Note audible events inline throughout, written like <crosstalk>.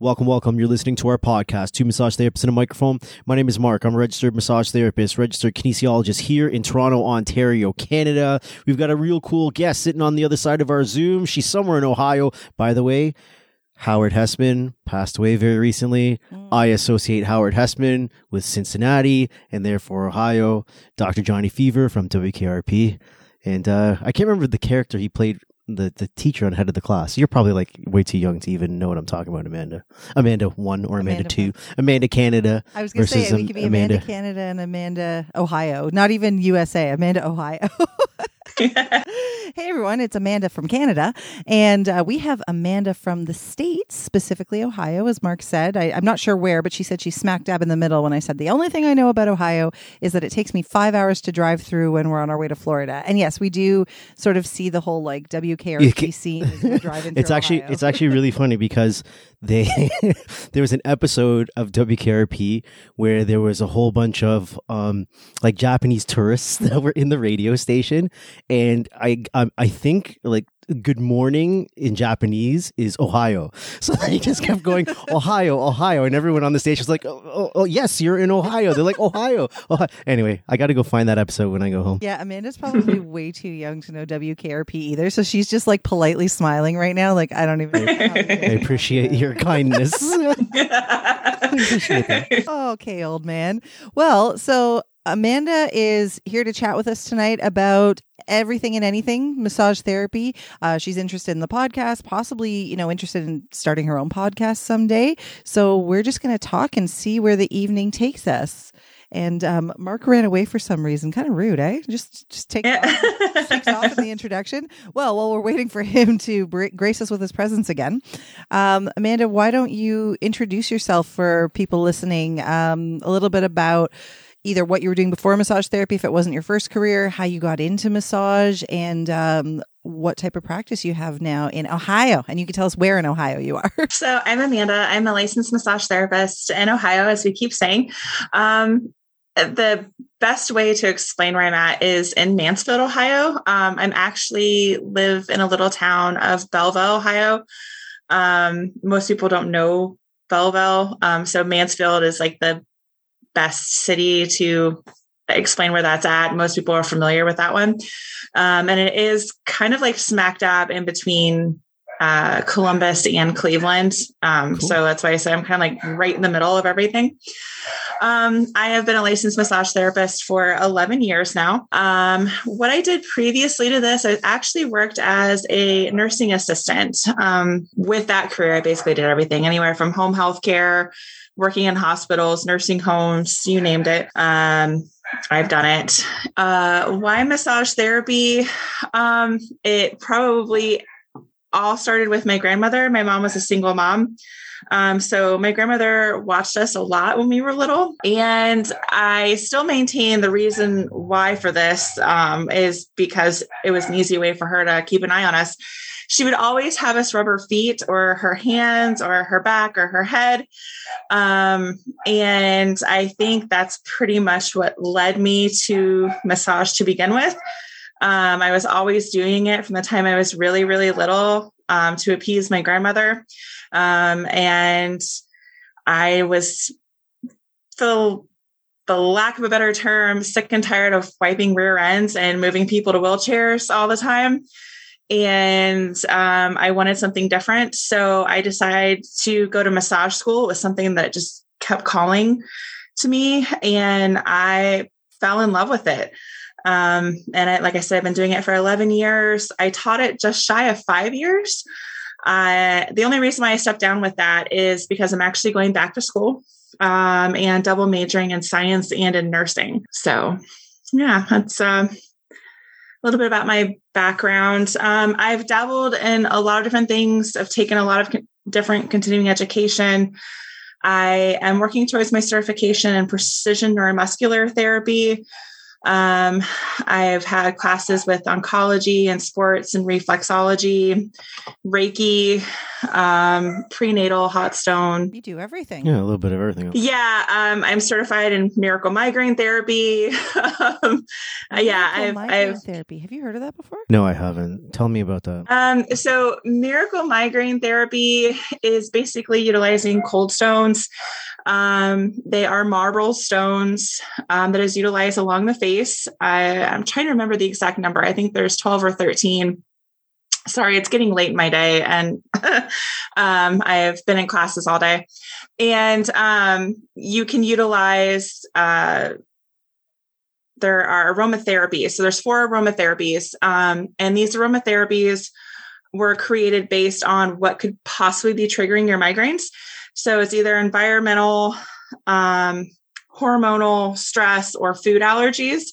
Welcome, welcome. You're listening to our podcast, Two Massage Therapists in a Microphone. My name is Mark. I'm a registered massage therapist, registered kinesiologist here in Toronto, Ontario, Canada. We've got a real cool guest sitting on the other side of our Zoom. She's somewhere in Ohio. By the way, Howard Hesseman passed away very recently. Mm. I associate Howard Hesseman with Cincinnati and therefore Ohio. Dr. Johnny Fever from WKRP. And uh, I can't remember the character he played the the teacher on head of the class. You're probably like way too young to even know what I'm talking about, Amanda. Amanda one or Amanda, Amanda two. Amanda Canada. I was going to say we um, could be Amanda, Amanda- Canada and Amanda Ohio, not even USA. Amanda Ohio. <laughs> <laughs> hey everyone, it's Amanda from Canada, and uh, we have Amanda from the states, specifically Ohio, as Mark said. I, I'm not sure where, but she said she's smack dab in the middle. When I said the only thing I know about Ohio is that it takes me five hours to drive through when we're on our way to Florida. And yes, we do sort of see the whole like WKRP scene driving. <laughs> It's actually Ohio. it's actually really funny because they <laughs> there was an episode of WKRP where there was a whole bunch of um like Japanese tourists <laughs> that were in the radio station. And I I, I think like good morning in Japanese is Ohio. So <laughs> they just kept going Ohio, Ohio and everyone on the stage was like oh, oh, oh yes, you're in Ohio. They're like Ohio. Ohio. Anyway, I got to go find that episode when I go home. Yeah, Amanda's probably <laughs> way too young to know WKRP either. So she's just like politely smiling right now. Like, I don't even. I appreciate your <laughs> kindness. appreciate that. okay, old man. Well, so Amanda is here to chat with us tonight about everything and anything massage therapy. Uh, she's interested in the podcast, possibly, you know, interested in starting her own podcast someday. So we're just going to talk and see where the evening takes us. And um, Mark ran away for some reason. Kind of rude, eh? Just, just take off, takes off in the introduction. Well, while we're waiting for him to bra- grace us with his presence again, um, Amanda, why don't you introduce yourself for people listening? Um, a little bit about either what you were doing before massage therapy, if it wasn't your first career, how you got into massage, and um, what type of practice you have now in Ohio. And you can tell us where in Ohio you are. <laughs> So I'm Amanda. I'm a licensed massage therapist in Ohio, as we keep saying. Um, the best way to explain where I'm at is in Mansfield, Ohio. Um, I'm actually live in a little town of Belleville, Ohio. Um, most people don't know Belleville. Um, so Mansfield is like the best city to explain where that's at. Most people are familiar with that one. Um, and it is kind of like smack dab in between uh, Columbus and Cleveland. Um, Cool. So that's why I say I'm kind of like right in the middle of everything. Um, I have been a licensed massage therapist for 11 years now. Um, what I did previously to this, I actually worked as a nursing assistant. Um, with that career, I basically did everything anywhere from home health care, working in hospitals, nursing homes, you named it. Um, I've done it. Uh, why massage therapy? Um, it probably all started with my grandmother. My mom was a single mom. Um, so my grandmother watched us a lot when we were little, and I still maintain the reason why for this um, is because it was an easy way for her to keep an eye on us. She would always have us rub her feet or her hands or her back or her head. Um, and I think that's pretty much what led me to massage to begin with. Um, I was always doing it from the time I was really, really little um, to appease my grandmother. Um, and I was, the, the lack of a better term, sick and tired of wiping rear ends and moving people to wheelchairs all the time. And um, I wanted something different. So I decided to go to massage school. It was something that just kept calling to me. And I fell in love with it. Um, and I, like I said, I've been doing it for 11 years. I taught it just shy of five years. Uh, the only reason why I stepped down with that is because I'm actually going back to school um, and double majoring in science and in nursing. So, yeah, that's uh, little bit about my background. Um, I've dabbled in a lot of different things. I've taken a lot of con- different continuing education. I am working towards my certification in precision neuromuscular therapy. Um, I've had classes with oncology and sports and reflexology, Reiki, um, prenatal hot stone. You do everything. Yeah, a little bit of everything. Yeah, um, I'm certified in miracle migraine therapy. <laughs> um, yeah, I've, I've therapy. Have you heard of that before? No, I haven't. Tell me about that. Um, so miracle migraine therapy is basically utilizing cold stones. Um, they are marble stones um, that is utilized along the face. I, I'm trying to remember the exact number. I think there's 12 or 13. Sorry, it's getting late in my day, and <laughs> um, I've been in classes all day. And um, you can utilize. Uh, there are aromatherapies. So there's four aromatherapies, um, and these aromatherapies were created based on what could possibly be triggering your migraines. So it's either environmental, um, hormonal stress, or food allergies.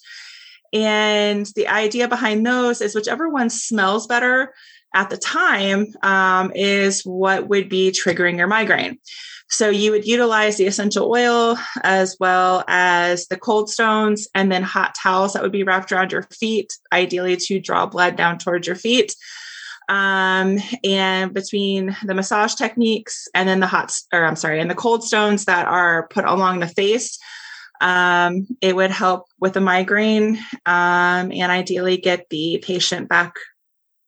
And the idea behind those is whichever one smells better at the time um, is what would be triggering your migraine. So you would utilize the essential oil as well as the cold stones and then hot towels that would be wrapped around your feet, ideally to draw blood down towards your feet. Um, and between the massage techniques and then the hot, or I'm sorry, and the cold stones that are put along the face, um, it would help with the migraine um, and ideally get the patient back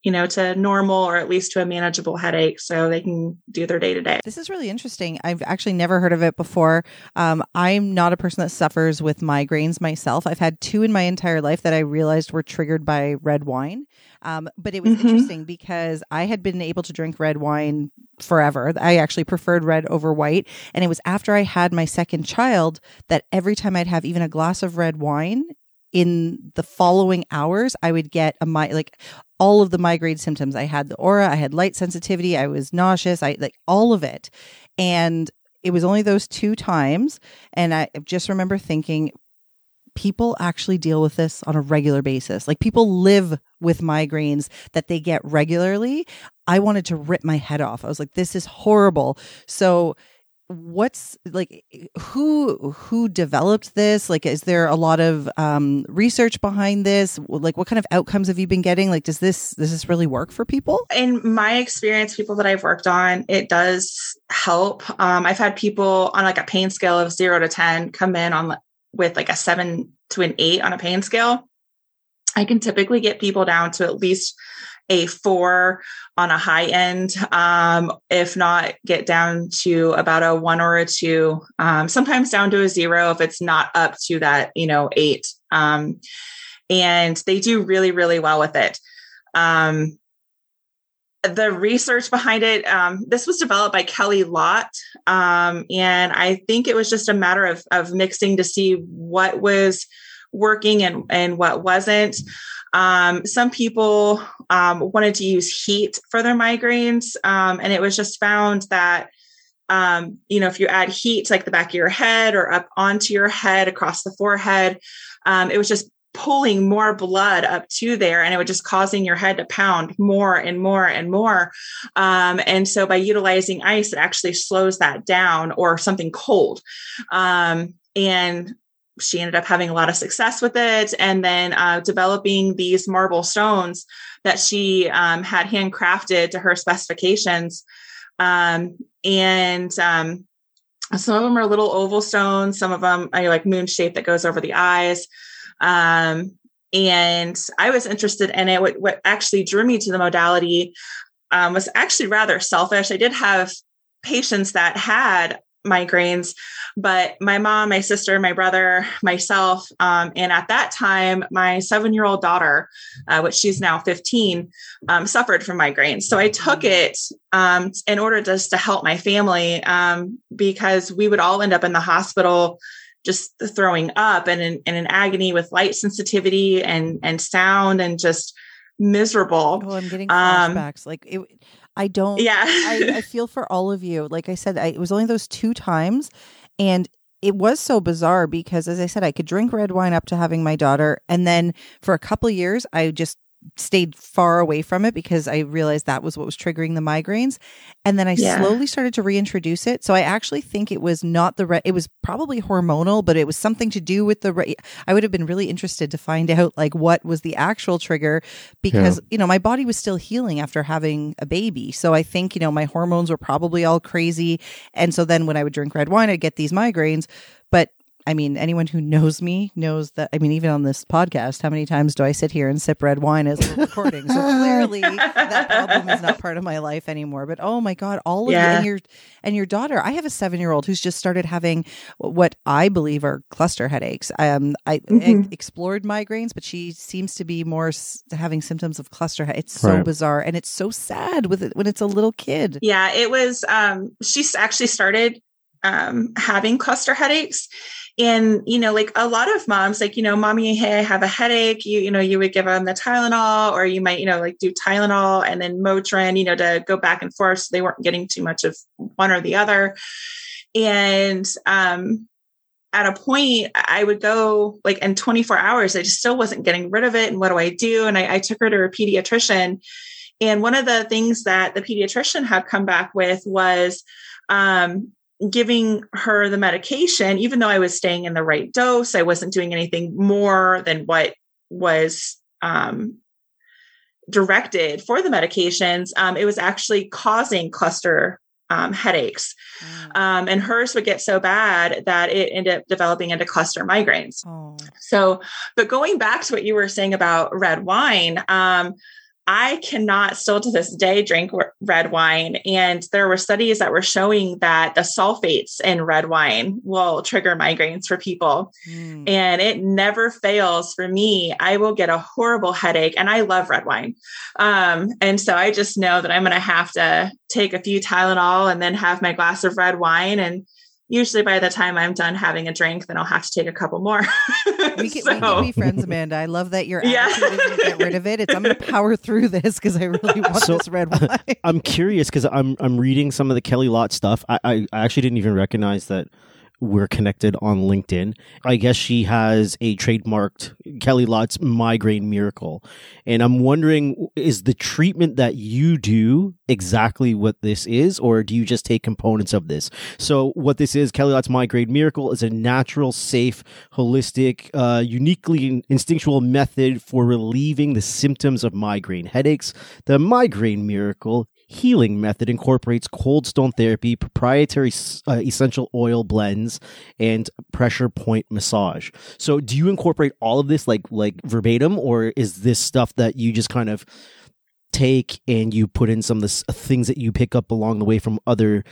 you know, to normal or at least to a manageable headache so they can do their day to day. This is really interesting. I've actually never heard of it before. Um, I'm not a person that suffers with migraines myself. I've had two in my entire life that I realized were triggered by red wine. Um, but it was mm-hmm. interesting because I had been able to drink red wine forever. I actually preferred red over white. And it was after I had my second child that every time I'd have even a glass of red wine, in the following hours, I would get a my like all of the migraine symptoms. I had the aura, I had light sensitivity, I was nauseous, I like all of it. And it was only those two times. And I just remember thinking, people actually deal with this on a regular basis. Like people live with migraines that they get regularly. I wanted to rip my head off. I was like, this is horrible. So, what's like who who developed this? Like is there a lot of um research behind this? Like what kind of outcomes have you been getting? Like does this does this really work for people? In my experience people that i've worked on it does help. Um i've had people on like a pain scale of 0 to 10 come in on with like a 7 to an 8 on a pain scale. I can typically get people down to at least a four on a high end, um, if not get down to about a one or a two, um, sometimes down to a zero if it's not up to that, you know, eight. Um, and they do really, really well with it. Um, the research behind it, um, this was developed by Kelly Lott. Um, and I think it was just a matter of, of mixing to see what was working and, and what wasn't. Um, some people um, wanted to use heat for their migraines, um, and it was just found that um, you know if you add heat to like the back of your head or up onto your head across the forehead, um, it was just pulling more blood up to there and it was just causing your head to pound more and more and more. Um, and so by utilizing ice it actually slows that down or something cold. Um, and she ended up having a lot of success with it. And then uh, developing these marble stones that she um, had handcrafted to her specifications. Um, and um, some of them are little oval stones. Some of them are like moon shape that goes over the eyes. Um, and i was interested in it. What, what, actually drew me to the modality um, was actually rather selfish. I did have patients that had migraines but my mom my sister my brother myself um, and at that time my seven year old daughter uh, which she's now 15 um, suffered from migraines. So i took mm. it um, in order just to help my family um, because we would all end up in the hospital just throwing up and in, in an agony with light sensitivity and and sound and just miserable. Oh i'm getting um, flashbacks. Like it I don't. Yeah. I, I, <laughs> feel for all of you. Like I said, I, it was only those two times. And it was so bizarre because, as I said, I could drink red wine up to having my daughter. And then for a couple years, I just stayed far away from it because I realized that was what was triggering the migraines. And then I Yeah. slowly started to reintroduce it. So I actually think it was not the, re- it was probably hormonal, but it was something to do with the, re- I would have been really interested to find out like what was the actual trigger because, you know, my body was still healing after having a baby. So I think, you know, my hormones were probably all crazy. And so then when I would drink red wine, I'd get these migraines. But I mean, anyone who knows me knows that. I mean, even on this podcast, how many times do I sit here and sip red wine as we're recording? So clearly, that problem is not part of my life anymore. But oh my god, all of Yeah. you and your and your daughter. I have a seven year old who's just started having what I believe are cluster headaches. Um, I, I Mhm. explored migraines, but she seems to be more s- having symptoms of cluster. Head. It's so Right. bizarre, and it's so sad with it when it's a little kid. Yeah, it was. Um, she actually started um, having cluster headaches. And, you know, like a lot of moms, like, you know, mommy, hey, I have a headache. You, you know, you would give them the Tylenol or you might, you know, like do Tylenol and then Motrin, you know, to go back and forth. So they weren't getting too much of one or the other. And, um, at a point I would go like in 24 hours, I just still wasn't getting rid of it. And what do I do? And I, I took her to her pediatrician. And one of the things that the pediatrician had come back with was um, giving her the medication, even though I was staying in the right dose, I wasn't doing anything more than what was um, directed for the medications. Um, it was actually causing cluster um, headaches. Um, and hers would get so bad that it ended up developing into cluster migraines. Oh. So, but going back to what you were saying about red wine, um, I cannot still to this day drink red wine. And there were studies that were showing that the sulfates in red wine will trigger migraines for people. Mm. And it never fails for me. I will get a horrible headache and I love red wine. Um, and so I just know that I'm going to have to take a few Tylenol and then have my glass of red wine. And usually by the time I'm done having a drink, then I'll have to take a couple more. <laughs> We can, we So- can be friends, Amanda. I love that your <laughs> Yeah. attitude get rid of it. It's I'm going to power through this because I really want So- this red wine. <laughs> I'm curious because I'm I'm reading some of the Kelly Lott stuff. I, I I actually didn't even recognize that we're connected on LinkedIn. I guess she has a trademarked Kelly Lott's migraine miracle, and I'm wondering is the treatment that you do exactly what this is, or do you just take components of this? So what this is, Kelly Lott's migraine miracle, is a natural, safe, holistic, uh, uniquely instinctual method for relieving the symptoms of migraine headaches. The migraine miracle healing method incorporates cold stone therapy, proprietary uh, essential oil blends, and pressure point massage. So, do you incorporate all of this like like verbatim, or is this stuff that you just kind of take and you put in some of the things that you pick up along the way from other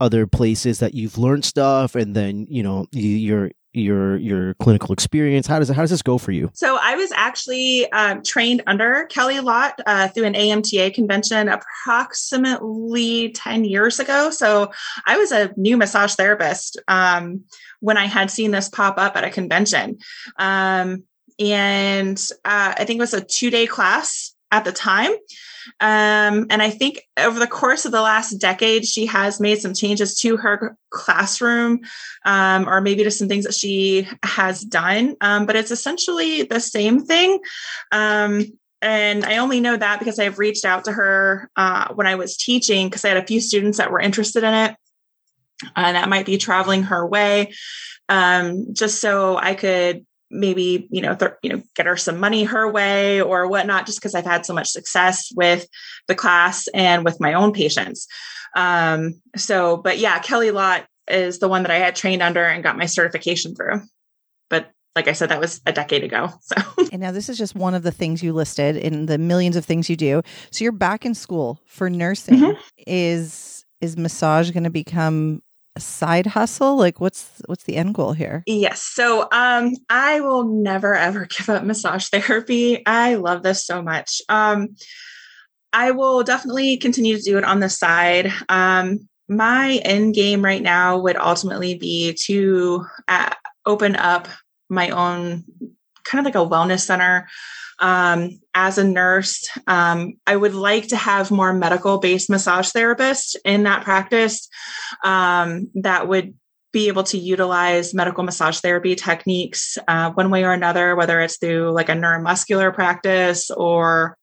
other places that you've learned stuff, and then you know you, your your your clinical experience? How does how does this go for you? So I was actually um, trained under Kelly Lott uh, through an AMTA convention approximately 10 years ago. So I was a new massage therapist um, when I had seen this pop up at a convention. Um, and uh, I think it was a two day class at the time. Um, and I think over the course of the last decade, she has made some changes to her classroom, um, or maybe to some things that she has done. Um, but it's essentially the same thing. Um, and I only know that because I've reached out to her uh, when I was teaching because I had a few students that were interested in it. And that might be traveling her way, um, just so I could maybe you know th- you know get her some money her way or whatnot just because i've had so much success with the class and with my own patients um so but yeah kelly lott is the one that i had trained under and got my certification through but like i said that was a decade ago <laughs> so And now this is just one of the things you listed in the millions of things you do. So you're back in school for nursing. Mhm. Is is massage going to become side hustle? Like what's what's the end goal here? Yes. So um I will never ever <laughs> give up massage therapy. I love this so much. Um I will definitely continue to do it on the side. Um my end game right now would ultimately be to uh, open up my own kind of like a wellness center um, as a nurse. Um, I would like to have more medical based massage therapists in that practice um, that would be able to utilize medical massage therapy techniques uh, one way or another, whether it's through like a neuromuscular practice or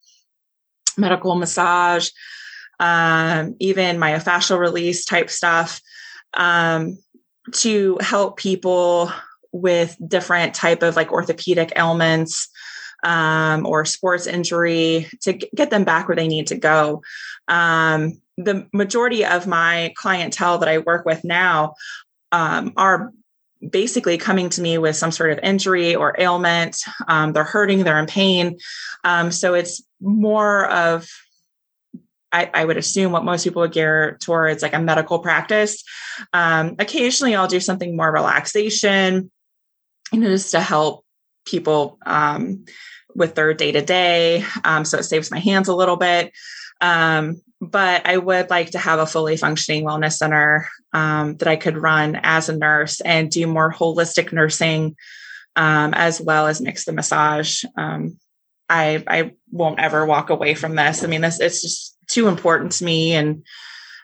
medical massage, um, even myofascial release type stuff, um, to help people with different type of like orthopedic ailments um, or sports injury to get them back where they need to go. Um, the majority of my clientele that I work with now um, are basically coming to me with some sort of injury or ailment. Um, they're hurting, they're in pain. Um, so it's more of, I, I, would assume, what most people would gear towards like a medical practice. Um, occasionally, I'll do something more relaxation, you know, just to help people um, with their day to day. So it saves my hands a little bit. Um, but I would like to have a fully functioning wellness center um, that I could run as a nurse and do more holistic nursing um, as well as mix the massage. Um, I I won't ever walk away from this. I mean, this it's just too important to me, and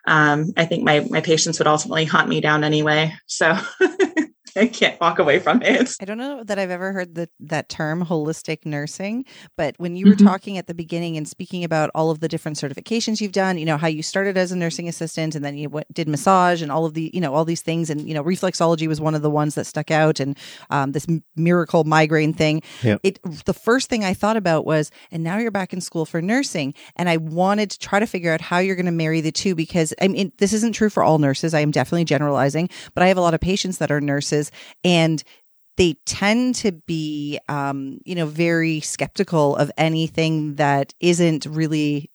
um, I think my my patients would ultimately hunt me down anyway. So <laughs> I can't walk away from it. I don't know that I've ever heard the, that term holistic nursing, but when you were mm-hmm. talking at the beginning and speaking about all of the different certifications you've done, you know, how you started as a nursing assistant and then you went, did massage and all of the, you know, all these things. And, you know, reflexology was one of the ones that stuck out and um, this miracle migraine thing. Yep. It, the first thing I thought about was, and now you're back in school for nursing. And I wanted to try to figure out how you're going to marry the two because I mean, this isn't true for all nurses. I am definitely generalizing, but I have a lot of patients that are nurses and they tend to be, um, you know, very skeptical of anything that isn't really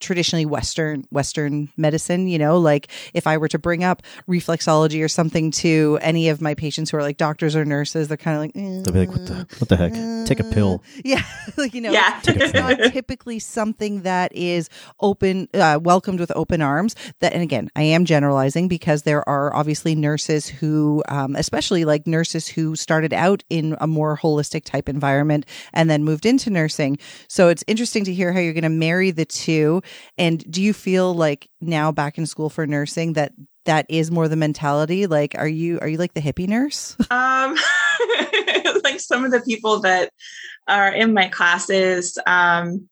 traditionally western western medicine you know like if i were to bring up reflexology or something to any of my patients who are like doctors or nurses they're kind of like eh, they'll be like what the, what the heck? Uh, take a pill. <laughs> Yeah <laughs> like you know yeah. it's not <laughs> typically something that is open uh, welcomed with open arms. That and again i am generalizing because there are obviously nurses who um, especially like nurses who started out in a more holistic type environment and then moved into nursing. So it's interesting to hear how you're going to marry the two and do you feel like now back in school for nursing that that is more the mentality? Like, are you are you like the hippie nurse? <laughs> Um, <laughs> like some of the people that are in my classes, um,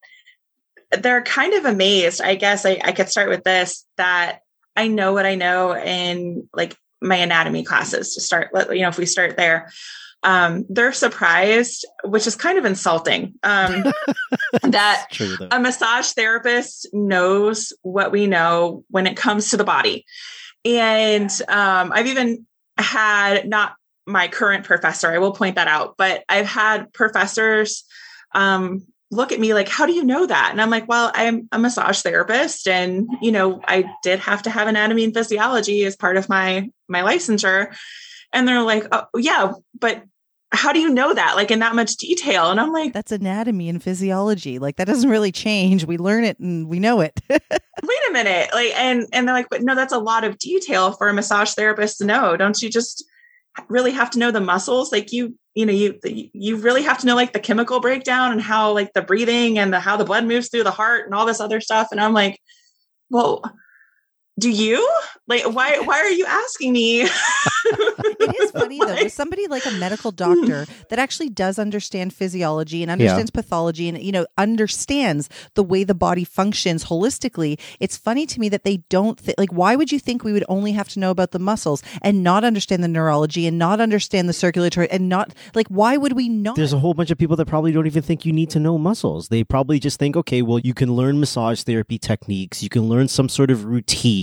they're kind of amazed. I guess I, I could start with this that I know what I know in like my anatomy classes to start. You know, if we start there, um, they're surprised, which is kind of insulting. Um, <laughs> that true, a massage therapist knows what we know when it comes to the body. And um, I've even had not my current professor, I will point that out, but I've had professors um, look at me like, How do you know that? And I'm like, Well, I'm a massage therapist. And, you know, I did have to have anatomy and physiology as part of my my licensure and they're like oh, yeah but how do you know that? Like in that much detail. And i'm like that's anatomy and physiology. Like that doesn't really change. We learn it and we know it. <laughs> Wait a minute. Like and and they're like but no that's a lot of detail for a massage therapist to know. Don't you just really have to know the muscles? Like you you know you you really have to know like the chemical breakdown and how like the breathing and the how the blood moves through the heart and all this other stuff. And i'm like well do you? Like why why are you asking me? <laughs> It is <laughs> funny though. With somebody like a hmm. medical doctor that actually does understand physiology and understands yeah. pathology and you know understands the way the body functions holistically. It's funny to me that they don't th- like why would you think we would only have to know about the muscles and not understand the neurology and not understand the circulatory and not like why would we not? There's a whole bunch of people that probably don't even think you need to know muscles. They probably just think okay well you can learn massage therapy techniques. You can learn some sort of routine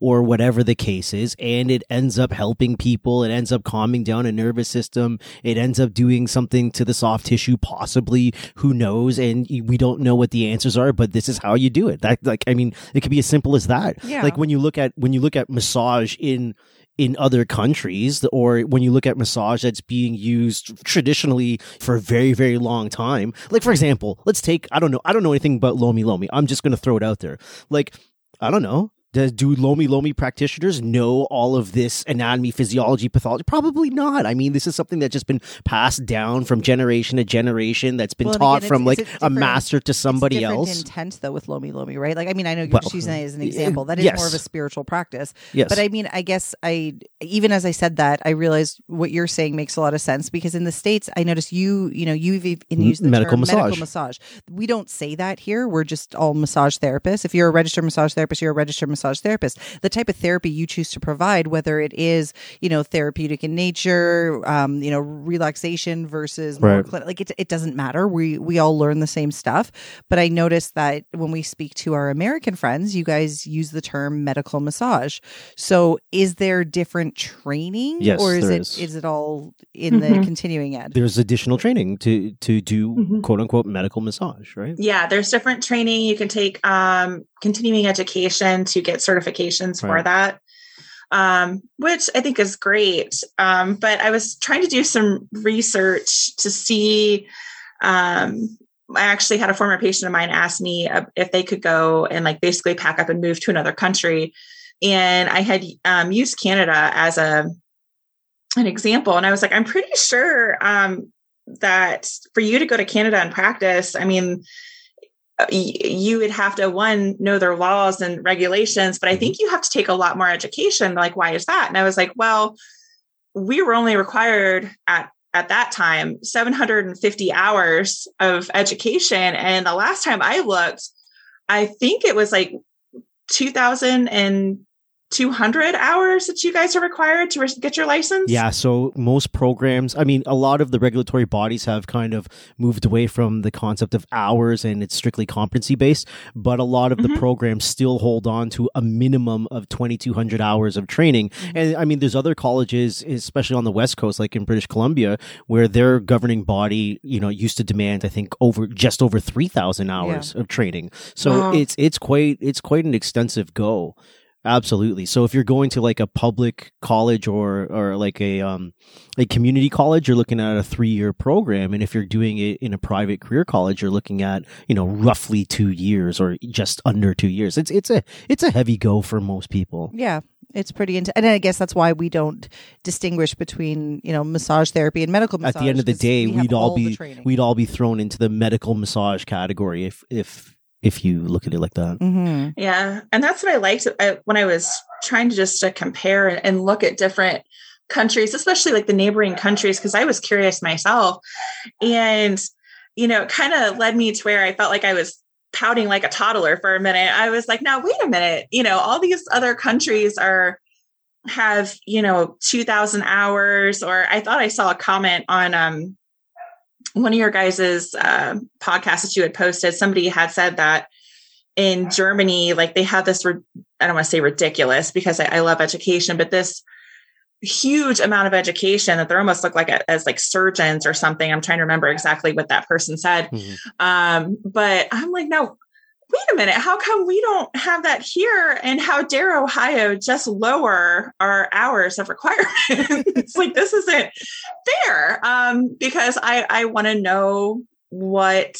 or whatever the case is. And it ends up helping people. It ends up calming down a nervous system. It ends up doing something to the soft tissue, possibly. Who knows? And we don't know what the answers are, but this is how you do it. That, like, I mean, it could be as simple as that. Yeah. Like when you look at, when you look at massage in, in other countries or when you look at massage that's being used traditionally for a very very long time like for example let's take i don't know i don't know anything about lomi lomi i'm just going to throw it out there like i don't know Does, do Lomi Lomi practitioners know all of this anatomy, physiology, pathology? Probably not. I mean, this is something that's just been passed down from generation to generation. That's been Well, taught again, from it's- like it's a master to somebody it's else. intent though with Lomi Lomi, right? Like I mean, I know you're Well, using that as an example. That is yes. more of a spiritual practice. yes, But I mean, I guess I even as I said that, I realized what you're saying makes a lot of sense because in the states, I noticed you, you know, you've even used the medical term massage. medical massage. We don't say that here. We're just all massage therapists. If you're a registered massage therapist, you're a registered massage therapist. The type of therapy you choose to provide, whether it is, you know, therapeutic in nature, um, you know, relaxation versus more Right. clin- like it, it doesn't matter. We we all learn the same stuff. But I noticed that when we speak to our American friends, you guys use the term medical massage. So is there different training Yes, or is it is. is it all in the Mhm. continuing ed? there's additional training to to do Mhm. quote unquote medical massage, right? Yeah, there's different training. You can take um, continuing education to get certifications for that, um, which I think is great. Um, but I was trying to do some research to see. Um, I actually had a former patient of mine ask me if they could go and like basically pack up and move to another country, and I had um, used Canada as a an example, and I was like, I'm pretty sure um, that for you to go to Canada and practice, I mean, Uh, you would have to one know their laws and regulations, but I think mm-hmm. you have to take a lot more education. Like, why is that? And I was like, well, we were only required at at that time 750 hours of education, and the last time I looked, I think it was like 2,000 and 200 hours that you guys are required to get your license. Yeah, so most programs, I mean, a lot of the regulatory bodies have kind of moved away from the concept of hours and it's strictly competency based, but a lot of the Mhm. programs still hold on to a minimum of 2200 hours of training. And I mean, there's other colleges, especially on the West Coast, like in British Columbia, where their governing body, you know, used to demand, I think, over just over 3000 hours of training. So Wow. it's it's quite it's quite an extensive go. Absolutely. So if you're going to like a public college or or like a um a community college, you're looking at a three year program, and if you're doing it in a private career college, you're looking at you know roughly two years or just under two years. It's it's a it's a heavy go for most people. Yeah. It's pretty intense. And I guess that's why we don't distinguish between, you know, massage therapy and medical massage. At the end of the day, we we'd all be we'd all be thrown into the medical massage category if if if you look at it like that. Mhm. Yeah, and that's what I liked I, when I was trying to just to compare and, and look at different countries, especially like the neighboring countries, because I was curious myself, and you know, it kind of led me to where I felt like I was pouting like a toddler for a minute. I was like, now wait a minute, you know, all these other countries are have you know 2000 hours or i thought i saw a comment on um one of your guys's uh, podcasts that you had posted somebody had said that in Germany, like they have this, ri- I don't want to say ridiculous because I, I love education, but this huge amount of education that they're almost look like a, as like surgeons or something. I'm trying to remember exactly what that person said. Mhm. Um, but I'm like, no, wait a minute. How come we don't have that here? And how dare Ohio just lower our hours of requirement? it's <laughs> like, this isn't fair. Um, because I, I want to know what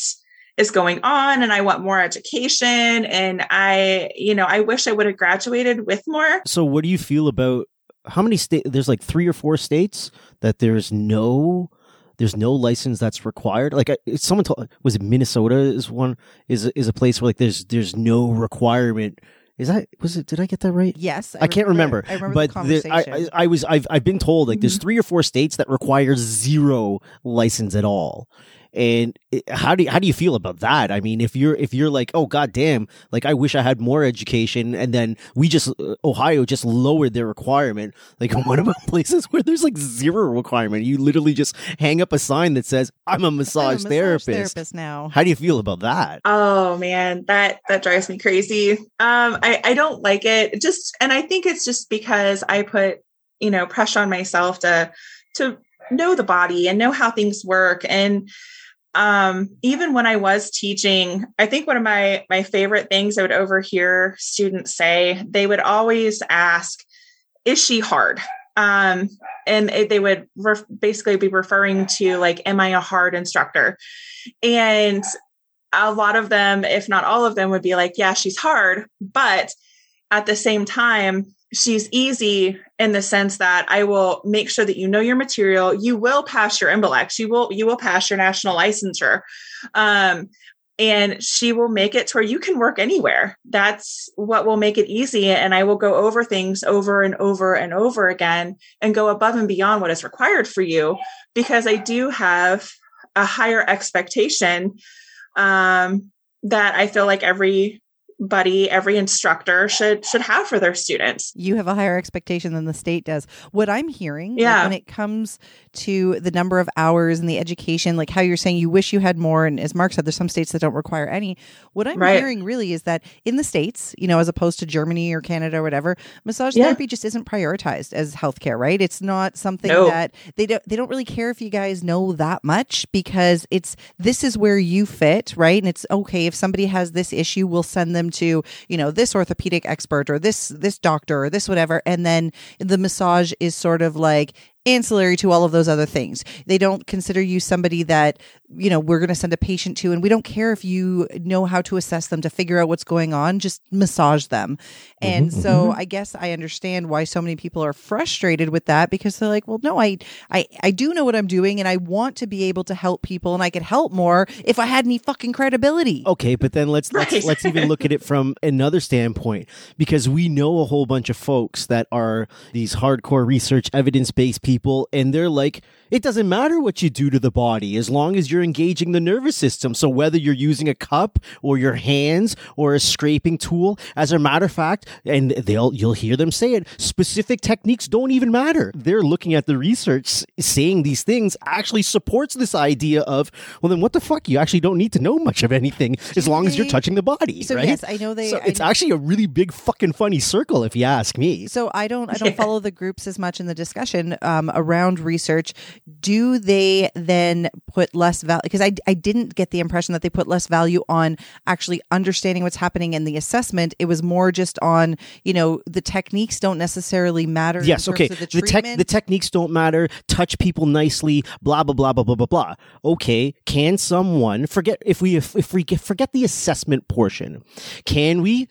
is going on and I want more education. And I, you know, I wish I would have graduated with more. So what do you feel about how many state there's like 3 or 4 states that there's no there's no license that's required. Like I- someone told was it Minnesota is one is is a place where like there's there's no requirement. Is that was it did I get that right? Yes. I can't remember, I remember but the the- I, conversation. I, I was I've I've been told like Mm-hmm. there's three or four states that require zero license at all. And it, how do you, how do you feel about that? I mean, if you're if you're like, oh god damn, like I wish I had more education, and then we just uh, Ohio just lowered their requirement. Like, <laughs> what about places where there's like zero requirement? You literally just hang up a sign that says, "I'm a I'm a massage, massage therapist." therapist now. How do you feel about that? Oh man, that that drives me crazy. Um, I I don't like it. Just and I think it's just because I put you know pressure on myself to to know the body and know how things work. And um, even when I was teaching, I think one of my my favorite things I would overhear students say they would always ask, "Is she hard?" Um, and it- they would ref- basically be referring to like, "Am I a hard instructor?" And a lot of them, if not all of them, would be like, yeah, she's hard, but at the same time, she's easy in the sense that I will make sure that you know your material. You will pass your MBLEx. You will you will pass your national licensure. Um, and she will make it to where you can work anywhere. That's what will make it easy. And I will go over things over and over and over again and go above and beyond what is required for you because I do have a higher expectation um, that I feel like every buddy every instructor should should have for their students you have a higher expectation than the state does what i'm hearing yeah. like when it comes to the number of hours and the education like how you're saying you wish you had more and as mark said there's some states that don't require any what i'm Right. hearing really is that in the states you know as opposed to germany or canada or whatever massage Yeah. therapy just isn't prioritized as healthcare right it's not something No. that they don't they don't really care if you guys know that much because it's this is where you fit right and it's okay if somebody has this issue we'll send them to you know this orthopedic expert or this this doctor or this whatever. And then the massage is sort of like ancillary to all of those other things. They don't consider you somebody that you know we're going to send a patient to and we don't care if you know how to assess them to figure out what's going on just massage them. And Mhm, so i guess i understand why so many people are frustrated with that because they're like well no I, I i do know what i'm doing and i want to be able to help people and i could help more if i had any fucking credibility. Okay, but then let's let's let's even look at it from another standpoint because we know a whole bunch of folks that are these hardcore research evidence based people and they're like it doesn't matter what you do to the body as long as you're engaging the nervous system. So whether you're using a cup or your hands or a scraping tool, as a matter of fact, and they'll you'll hear them say it, specific techniques don't even matter. They're looking at the research saying these things actually supports this idea of well then what the fuck you actually don't need to know much of anything as long as you're <laughs> touching the body, so right? yes i know they so it's know- actually a really big fucking funny circle if you ask me. So I don't I don't Yeah. <laughs> follow the groups as much in the discussion um, around research. Do they then put less value? Because I I didn't get the impression that they put less value on actually understanding what's happening in the assessment. It was more just on you know the techniques don't necessarily matter. Yes, okay. the The, tech, the techniques don't matter. Touch people nicely. Blah blah blah blah blah blah blah. Okay, can someone forget if we if, if we forget the assessment portion? Can we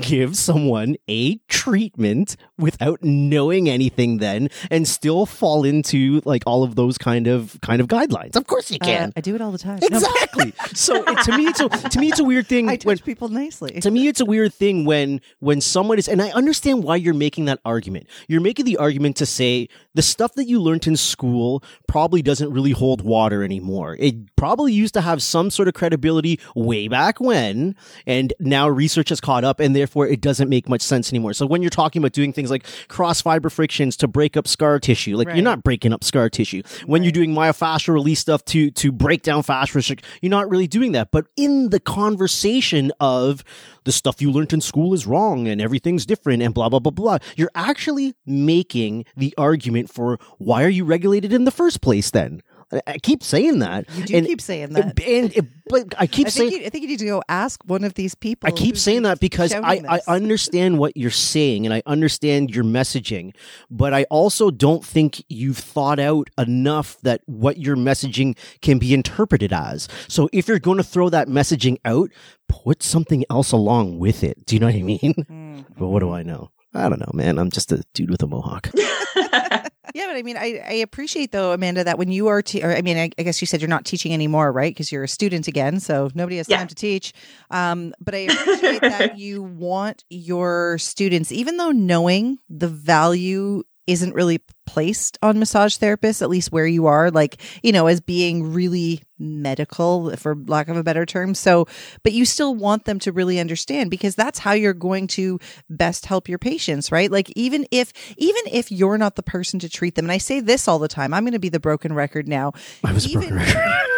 give someone a treatment without knowing anything then and still fall into like all of those kind of kind of guidelines? Of course you Uh, can. I do it all the time. Exactly. so it, to me, it's a, to me, it's a weird thing <laughs> I when touch people nicely. to me it's a weird thing when when someone is and i understand why you're making that argument you're making the argument to say the stuff that you learned in school probably doesn't really hold water anymore. It probably used to have some sort of credibility way back when and now research has caught up and therefore it doesn't make much sense anymore. So when you're talking about doing things like cross fiber frictions to break up scar tissue like Right. you're not breaking up scar tissue. When you're doing myofascial release stuff to to break down fascia you're not really doing that. But in the conversation of the stuff you learned in school is wrong and everything's different and blah blah blah blah. You're actually making the argument for why are you regulated in the first place then I- I keep saying that. You do and, keep saying that. and, and- but I keep I saying think, you, I think you need to go ask one of these people. I keep saying that because I, shouting I understand what you're saying and I understand your messaging, but I also don't think you've thought out enough that what your messaging can be interpreted as. So if you're going to throw that messaging out, put something else along with it. Do you know what I mean? Mm. but what do I know? I don't know, man. I'm just a dude with a mohawk. <laughs> Yeah, but I mean, I, I appreciate though, Amanda, that when you are, te- or I mean, I, I guess you said you're not teaching anymore, right? Because you're a student again, so nobody has Yeah. time to teach. Um, but I appreciate that <laughs> you want your students, even though knowing the value isn't really placed on massage therapists, at least where you are, like you know, as being really medical, for lack of a better term. So, but you still want them to really understand because that's how you're going to best help your patients, right? Like even if even if you're not the person to treat them, and I say this all the time, I'm going to be the broken record now. I was even, broken record.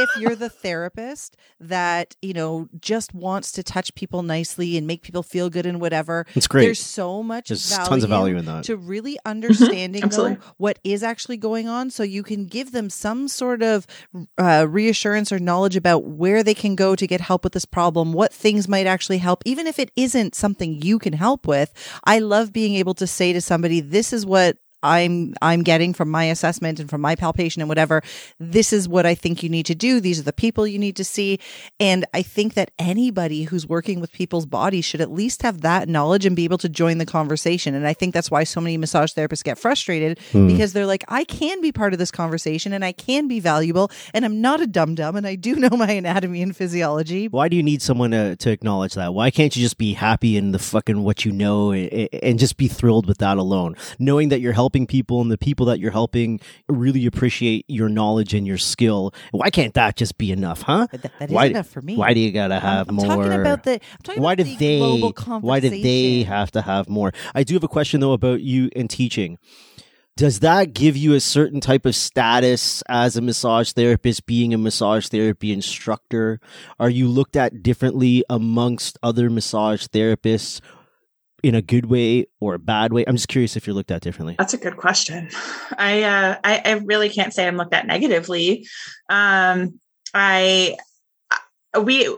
Even if you're the therapist that you know just wants to touch people nicely and make people feel good and whatever, It's great. there's so much There's value tons of value in that. to really <laughs> understanding though what is actually going on so you can give them some sort of uh, reassurance or knowledge about where they can go to get help with this problem what things might actually help even if it isn't something you can help with i love being able to say to somebody this is what I'm I'm getting from my assessment and from my palpation and whatever. This is what I think you need to do. These are the people you need to see. And I think that anybody who's working with people's bodies should at least have that knowledge and be able to join the conversation. And I think that's why so many massage therapists get frustrated Hmm. because they're like, I can be part of this conversation and I can be valuable and I'm not a dum dum and I do <laughs> know my anatomy and physiology. Why do you need someone to, to acknowledge that? Why can't you just be happy in the fucking what you know and, and just be thrilled with that alone? Knowing that you're helping people and the people that you're helping really appreciate your knowledge and your skill. Why can't that just be enough, huh? But that, that is Why- enough for me. Why do you gotta have I'm, I'm more? talking about the. I'm talking why about did the they why did they have to have more i do have a question though about you and teaching does that give you a certain type of status as a massage therapist being a massage therapy instructor are you looked at differently amongst other massage therapists in a good way or a bad way i'm just curious if you're looked at differently That's a good question. I, uh, I I really can't say I'm looked at negatively. Um, I we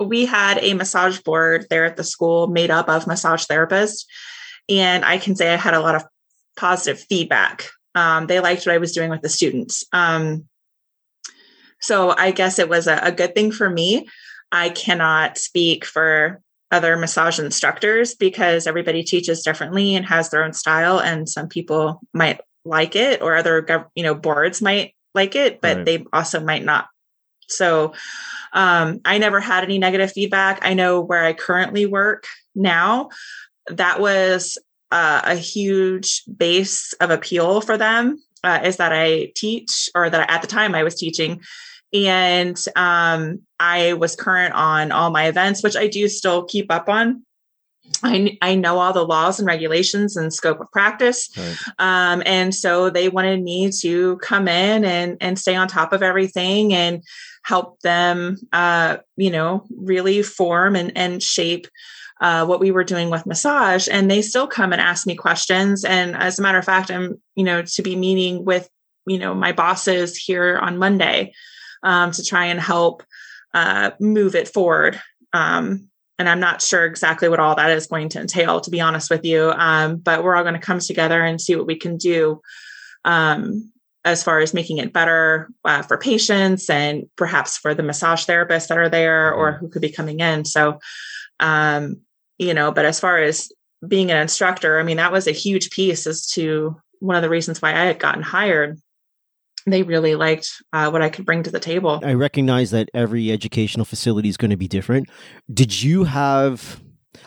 we had a massage board there at the school made up of massage therapists, and I can say I had a lot of positive feedback. Um, they liked what I was doing with the students. Um, so I guess it was a, a good thing for me. I cannot speak for other massage instructors because everybody teaches differently and has their own style and some people might like it or other you know boards might like it but Right. they also might not. So um, i never had any negative feedback. I know where i currently work now. That was uh, a huge base of appeal for them uh, is that i teach or that at the time i was teaching and um, I was current on all my events, which I do still keep up on. I, I know all the laws and regulations and scope of practice. Right. Um, and so they wanted me to come in and, and stay on top of everything and help them, uh, you know, really form and, and shape uh, what we were doing with massage. And they still come and ask me questions. And as a matter of fact, I'm, you know, to be meeting with, you know, my bosses here on Monday um, to try and help uh, move it forward. Um, and I'm not sure exactly what all that is going to entail, to be honest with you. Um, but we're all going to come together and see what we can do um, as far as making it better uh, for patients and perhaps for the massage therapists that are there or who could be coming in. So, um, you know, but as far as being an instructor, I mean, that was a huge piece as to one of the reasons why I had gotten hired. They really liked uh, what I could bring to the table. I recognize that every educational facility is going to be different. Did you have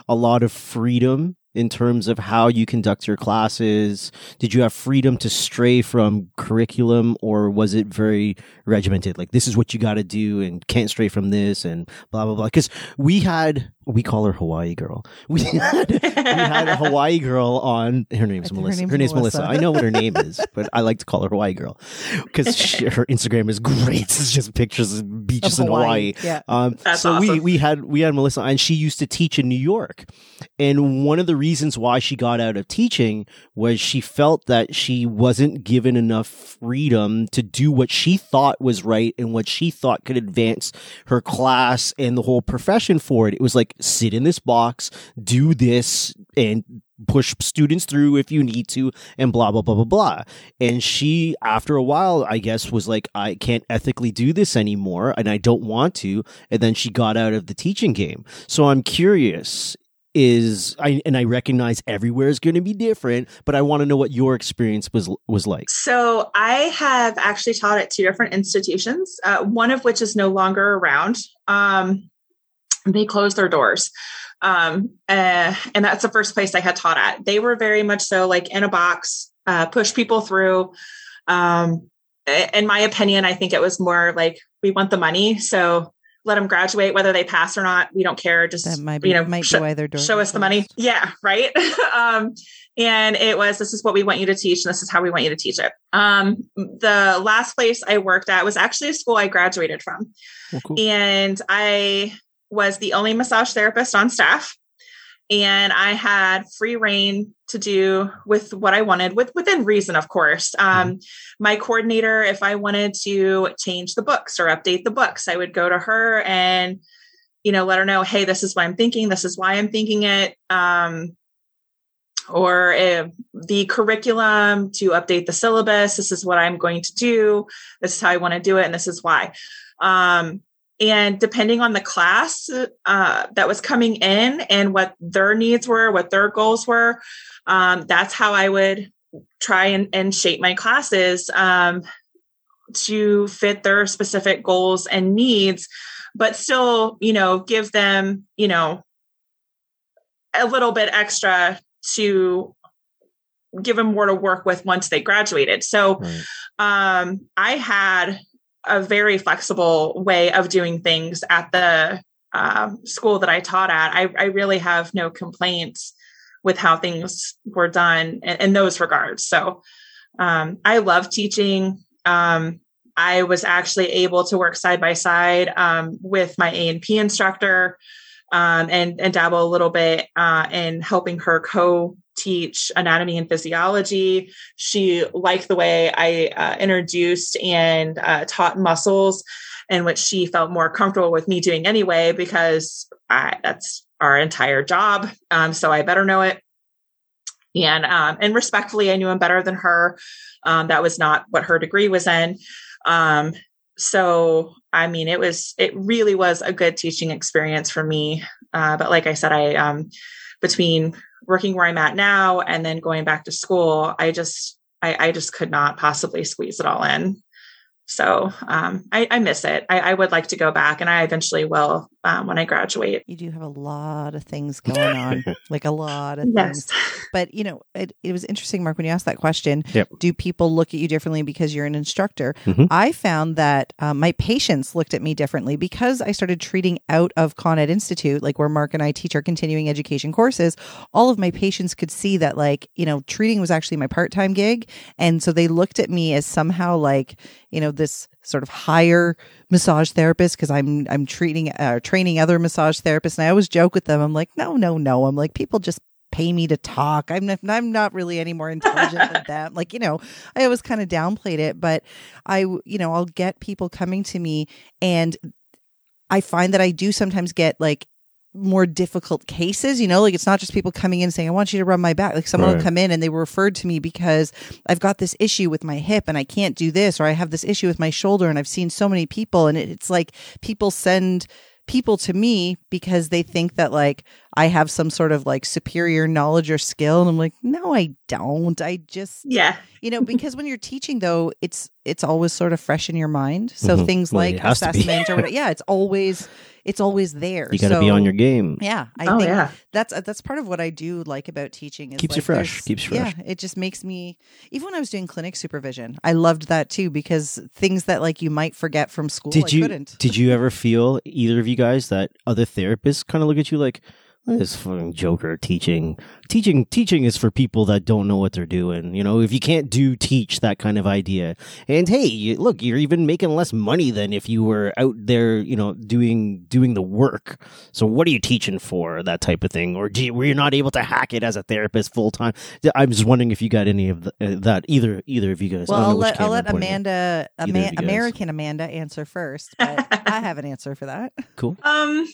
a lot of freedom in terms of how you conduct your classes? Did you have freedom to stray from curriculum or was it very regimented? Like, this is what you got to do and can't stray from this and blah, blah, blah. Because we had, we call her Hawaii girl. <laughs> We had, we had a Hawaii girl on, her name's I think her Melissa. name's Her name's Melissa. Melissa. I know what her name is, <laughs> but I like to call her Hawaii girl because her Instagram is great. It's just pictures of beaches Of in Hawaii. Yeah. Um, That's so we we had we had Melissa, and she used to teach in New York. And one of the reasons why she got out of teaching was she felt that she wasn't given enough freedom to do what she thought was right and what she thought could advance her class and the whole profession forward. It was like sit in this box, do this, and push students through if you need to and blah blah blah blah blah. And she after a while i guess was like i can't ethically do this anymore and i don't want to and then she got out of the teaching game. So i'm curious is i and i recognize everywhere is going to be different but i want to know what your experience was was like. So I have actually taught at two different institutions, uh, one of which is no longer around. Um, they closed their doors. Um, uh, and that's the first place I had taught at. They were very much so like in a box, uh, push people through. Um, in my opinion, I think it was more like we want the money. So let them graduate, whether they pass or not. We don't care. Just, That might be, you know, might sh- be why show us the money. Yeah, right. <laughs> um, and it was this is what we want you to teach, and this is how we want you to teach it. Um, the last place I worked at was actually a school I graduated from, well, cool. and I was the only massage therapist on staff. And I had free reign to do with what I wanted, with within reason, of course. Um, my coordinator, if I wanted to change the books or update the books, I would go to her and you know let her know hey this is what i'm thinking this is why i'm thinking it um or uh, the curriculum to update the syllabus. This is what I'm going to do. This is how I want to do it, and this is why. Um, and depending on the class uh, that was coming in and what their needs were, what their goals were, um, that's how I would try and, and shape my classes um, to fit their specific goals and needs, but still, you know, give them, you know, a little bit extra to give them more to work with once they graduated. So right. um, I had a very flexible way of doing things at the uh, school that I taught at. I, I, really have no complaints with how things were done in, in those regards. So um, I love teaching. Um, I was actually able to work side by side um, with my A and P instructor um, and, and dabble a little bit uh, in helping her co teach anatomy and physiology. She liked the way I uh, introduced and uh, taught muscles, and which she felt more comfortable with me doing anyway, because I, that's our entire job. Um, so I better know it. And um, and respectfully, I knew him better than her. Um, that was not what her degree was in. Um, so I mean, it was it really was a good teaching experience for me. Uh, but like I said, I um, between working where I'm at now and then going back to school, I just I, I just could not possibly squeeze it all in. So um, I, I, miss it. I, I, would like to go back, and I eventually will um, when I graduate. You do have a lot of things going on, <laughs> like a lot of yes. things. But you know, it, it, was interesting, Mark, when you asked that question. Yep. Do people look at you differently because you're an instructor? Mm-hmm. I found that um, my patients looked at me differently because I started treating out of Con Ed Institute, like where Mark and I teach our continuing education courses. All of my patients could see that, like you know, treating was actually my part time gig, and so they looked at me as somehow like you know this sort of higher massage therapist because I'm I'm treating uh, training other massage therapists and I always joke with them. I'm like no no no. I'm like people just pay me to talk. I'm not, I'm not really any more intelligent than <laughs> them. Like you know I always kind of downplayed it but I you know I'll get people coming to me and I find that I do sometimes get like more difficult cases, you know, like it's not just people coming in saying, I want you to rub my back. Like someone right. will come in and they were referred to me because I've got this issue with my hip and I can't do this, or I have this issue with my shoulder and I've seen so many people. And it's like people send people to me because they think that like I have some sort of like superior knowledge or skill and I'm like no I don't I just yeah you know because when you're teaching though it's it's always sort of fresh in your mind so mm-hmm. things well, like assessment or whatever yeah it's always it's always there. You got to so, be on your game. Yeah, I oh, think yeah. that's that's part of what I do like about teaching. Is keeps like you fresh. Keeps you fresh. Yeah, it just makes me. Even when I was doing clinic supervision, I loved that too because things that like you might forget from school. Did I you? Couldn't. Did you ever feel either of you guys that other therapists kind of look at you like? This fucking joker teaching? Teaching teaching is for people that don't know what they're doing. You know if you can't do teach that kind of idea. And hey look you're even making less money than if you were out there you know doing doing the work. So what are you teaching for? That type of thing. Or do you, were you not able to hack it as a therapist full time i'm just wondering if you got any of the, uh, that either either of you guys. Well i'll let, I'll let amanda Ama- american amanda answer first but i have an answer for that. Cool. <laughs> Um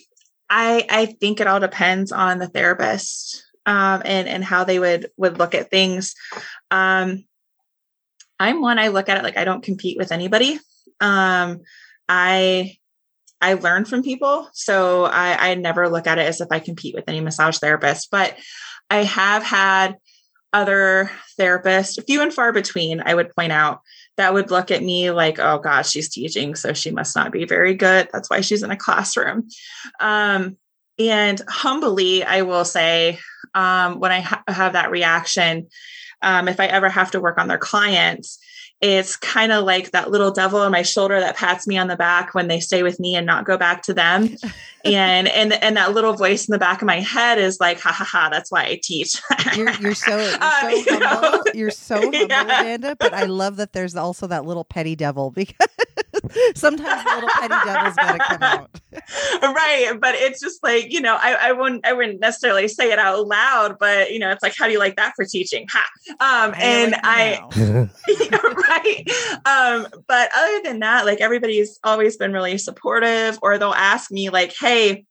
I I think it all depends on the therapist um, and and how they would would look at things. Um, I'm one. I look at it like I don't compete with anybody. Um, I I learn from people, so I, I never look at it as if I compete with any massage therapist. But I have had other therapists, few and far between. I would point out that would look at me like, oh gosh, she's teaching, so she must not be very good. That's why she's in a classroom. Um, and humbly, I will say, um, when I ha- have that reaction, um, if I ever have to work on their clients, it's kind of like that little devil on my shoulder that pats me on the back when they stay with me and not go back to them. <laughs> And and and that little voice in the back of my head is like ha ha ha that's why i teach. You're, you're, so you're um, <laughs> so you humble. Know? you're so <laughs> humble yeah. amanda but i love that there's also that little petty devil because sometimes the little petty devil's got to come out. Right but it's just like you know I, I wouldn't i wouldn't necessarily say it out loud but you know it's like how do you like that for teaching? Ha. Um and i right um but other than that like everybody's always been really supportive or they'll ask me like hey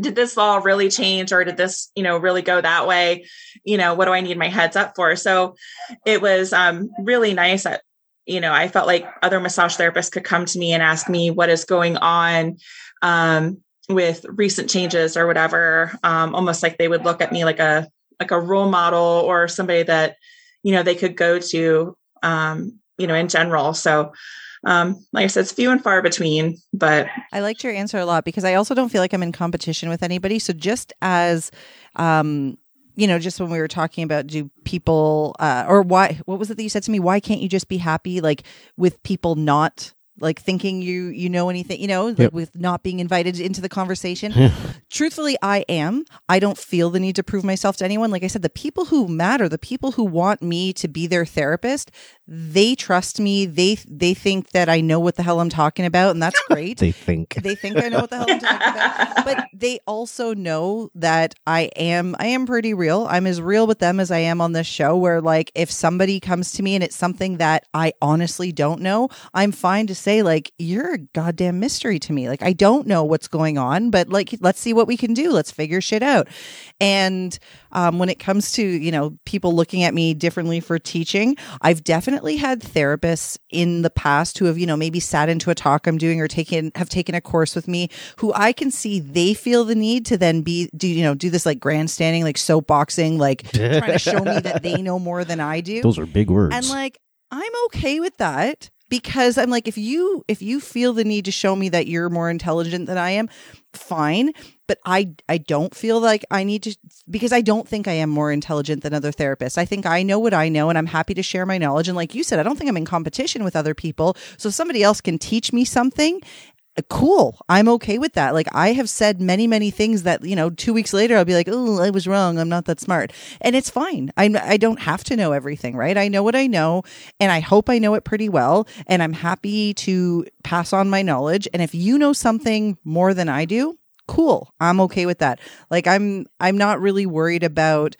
did this law really change or did this you know really go that way? You know what do i need my heads up for? So it was um, really nice that you know i felt like other massage therapists could come to me and ask me what is going on um, with recent changes or whatever um, almost like they would look at me like a like a role model or somebody that you know they could go to um, you know in general so um, like I said, it's few and far between, but I liked your answer a lot because I also don't feel like I'm in competition with anybody. So just as, um, you know, just when we were talking about do people, uh, or why, what was it that you said to me? Why can't you just be happy, like with people not like thinking you you know anything you know Yep. with not being invited into the conversation truthfully i am i don't feel the need to prove myself to anyone like i said the people who matter the people who want me to be their therapist they trust me they they think that i know what the hell i'm talking about and that's great <laughs> They think. they think I know what the hell I'm talking about. But they also know that I am I am pretty real. I'm as real with them as I am on this show where like if somebody comes to me and it's something that I honestly don't know, I'm fine to say like you're a goddamn mystery to me. Like I don't know what's going on, but like let's see what we can do. Let's figure shit out. And um, when it comes to you know people looking at me differently for teaching, I've definitely had therapists in the past who have you know maybe sat into a talk I'm doing or taken have taken a course with me who I can see they feel the need to then be do you know do this like grandstanding like soapboxing like trying to show me that they <laughs> know more than I do. Those are big words. And like I'm okay with that because I'm like if you if you feel the need to show me that you're more intelligent than I am, fine, but I I don't feel like I need to because I don't think I am more intelligent than other therapists. I think I know what I know and I'm happy to share my knowledge and like you said I don't think I'm in competition with other people. So if somebody else can teach me something cool. I'm okay with that. Like i have said many many things that you know two weeks later i'll be like oh i was wrong. I'm not that smart. And it's fine. I'm, i don't have to know everything right? I know what i know and i hope i know it pretty well and i'm happy to pass on my knowledge. And if you know something more than i do cool. I'm okay with that. Like i'm i'm not really worried about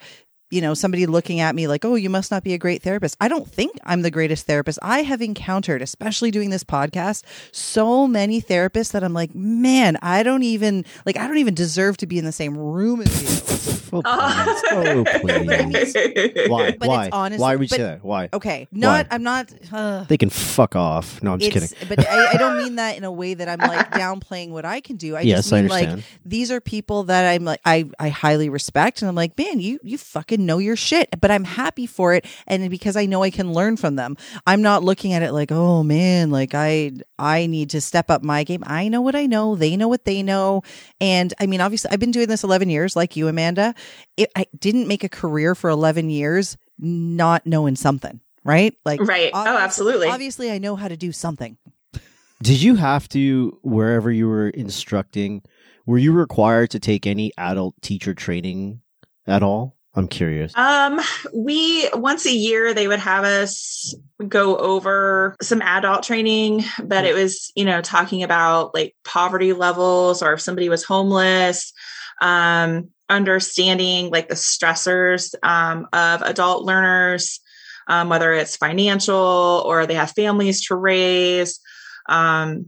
you know somebody looking at me like oh you must not be a great therapist. I don't think i'm the greatest therapist. I have encountered especially doing this podcast so many therapists that i'm like man i don't even like i don't even deserve to be in the same room as you <laughs> oh, please. Oh, please. Why? But Why? it's honest- Why would you but- say that? Why? okay not Why? i'm not uh, They can fuck off. No, I'm just it's, kidding. but I, I don't <laughs> mean that in a way that I'm like downplaying what I can do. I Yes, just I mean like understand. these are people that I'm like I I highly respect, and I'm like, man, you you fucking know your shit. But I'm happy for it, and because I know I can learn from them, I'm not looking at it like, oh man, like I I need to step up my game. I know what I know. They know what they know, and I mean, obviously, I've been doing this 11 years, like you, Amanda. It, I didn't make a career for 11 years not knowing something. Right? Like, Right. Oh, absolutely. Obviously, I know how to do something. Did you have to wherever you were instructing? Were you required to take any adult teacher training at all? I'm curious. Um, we once a year they would have us go over some adult training, but it was, you know, talking about like poverty levels or if somebody was homeless, um, understanding like the stressors um, of adult learners, um, whether it's financial or they have families to raise. Um,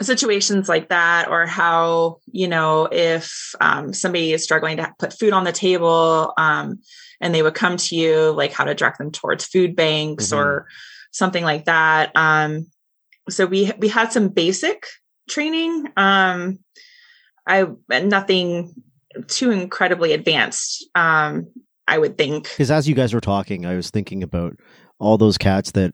situations like that or how you know if um, somebody is struggling to put food on the table um, and they would come to you like how to direct them towards food banks Mhm. or something like that um, so we we had some basic training um, i nothing too incredibly advanced um, i would think Because as you guys were talking, I was thinking about all those cats that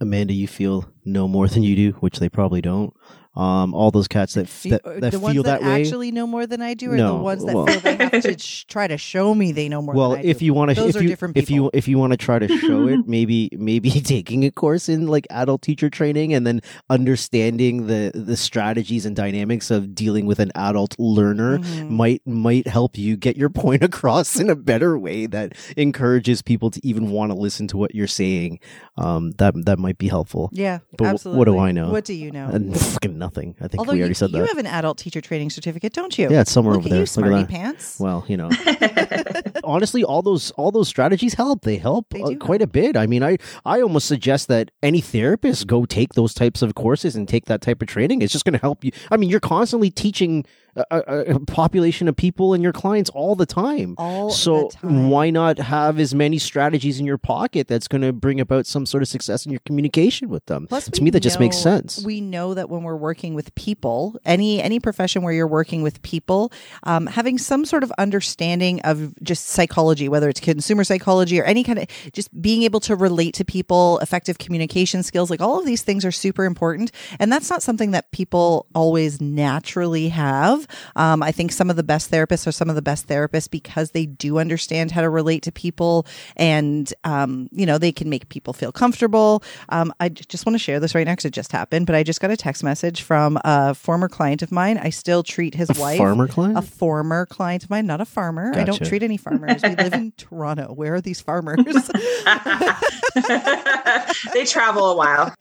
Amanda you feel know more than you do, which they probably don't. Um, all those cats that Fe- that, that the feel ones that, that, way. actually know more than I do, or No, the ones that well- feel they have to <laughs> sh- try to show me they know more. well, than I if do. you want to, Those if are you different if you if you want to try to show it, <laughs> maybe maybe <laughs> taking a course in like adult teacher training and then understanding the the strategies and dynamics of dealing with an adult learner Mhm. might might help you get your point across in a better way that encourages people to even want to listen to what you're saying. Um, that that might be helpful. yeah, But wh- absolutely. what do I know? What do you know? And fucking nothing. I think Although we you, already said that. you have an adult teacher training certificate, don't you? yeah, it's somewhere Look over at there. you, Look smarty at that. pants. Well, you know, <laughs> honestly, all those all those strategies help. They help They uh, quite a bit. I mean, I I almost suggest that any therapist go take those types of courses and take that type of training. It's just going to help you. I mean, you're constantly teaching a, a, population of people and your clients all the time. All so the time. why not have as many strategies in your pocket that's going to bring about some sort of success in your communication with them? Plus, to me, that just makes sense. We know that when we're working with people, any any profession where you're working with people, um, having some sort of understanding of just psychology, whether it's consumer psychology or any kind of just being able to relate to people, effective communication skills, like all of these things are super important, and that's not something that people always naturally have. Um, I think some of the best therapists are some of the best therapists because they do understand how to relate to people, and um, you know they can make people feel comfortable. Um, I j- just want to share this right now because it just happened, but I just got a text message from a former client of mine. I still treat his A wife. farmer client? A former client of mine, not a farmer. I don't treat any farmers. We live in <laughs> Toronto. Where are these farmers? <laughs> they travel a while.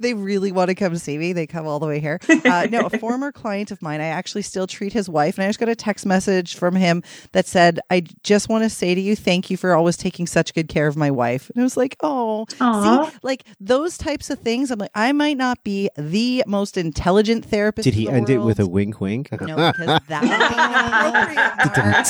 they really want to come see me. They come all the way here. Uh, no, a former client of mine. I actually still treat his wife, and I just got a text message from him that said, "I just want to say to you, thank you for always taking such good care of my wife." And I was like, "Oh, Aw. see, like those types of things." I'm like, I might not be the most intelligent therapist. Did he in the end it with a wink, wink? No, <laughs> because that would be inappropriate.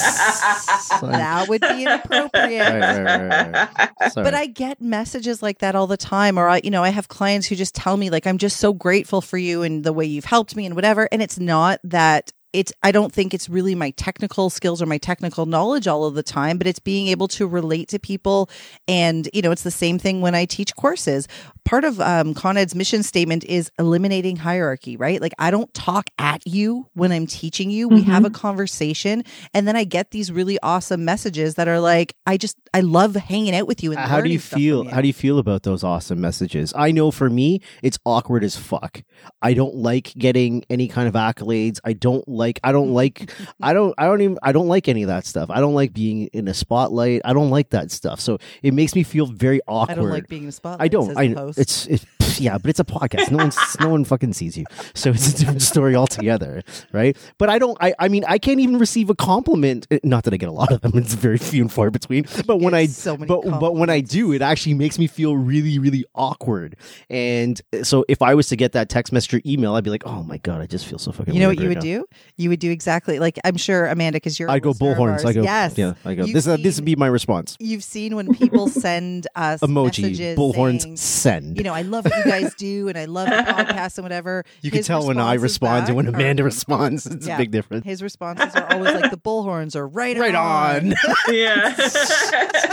That would be inappropriate. right, right, right, right, right. But I get messages like that all the time, or I, you know, I have clients who just tell me like, "I'm just so grateful for you and the way you've helped me and whatever." And it's not that it's. I don't think it's really my technical skills or my technical knowledge all of the time, but it's being able to relate to people. And you know, it's the same thing when I teach courses. Part of um, ConEd's mission statement is eliminating hierarchy, right? Like I don't talk at you when I'm teaching you. We have a conversation, and then I get these really awesome messages that are like, "I just, I love hanging out with you." And how do you learning stuff from feel how do you feel about those awesome messages i know for me it's awkward as fuck i don't like getting any kind of accolades i don't like i don't like <laughs> i don't i don't even i don't like any of that stuff i don't like being in a spotlight i don't like that stuff so it makes me feel very awkward I don't like being in a spotlight. I don't. says I the host. It's it's yeah, but it's a podcast. No one's no one fucking sees you, so it's a different story altogether, right? But I don't. I I mean, I can't even receive a compliment. eh, Not that I get a lot of them. <laughs> It's very few and far between. But when I so but but when I do, it actually makes me feel really really awkward. And eh, so if I was to get that text message or email, I'd be like, oh my god, I just feel so fucking. you know what you right would now. do? You would do exactly like I'm sure Amanda, because you're. I'd go bullhorns. I go Yes. yeah. I go. You've This uh, this would be my response. You've seen when people <laughs> send us Emoji bullhorns saying, send. you know, I love you guys do, and I love the podcast and whatever. <laughs> You can His tell when I responses respond and when back are- Amanda uh-huh. responds. It's Yeah. a big difference. His responses are always like the bullhorns are right, Right on. <laughs> yeah. <laughs>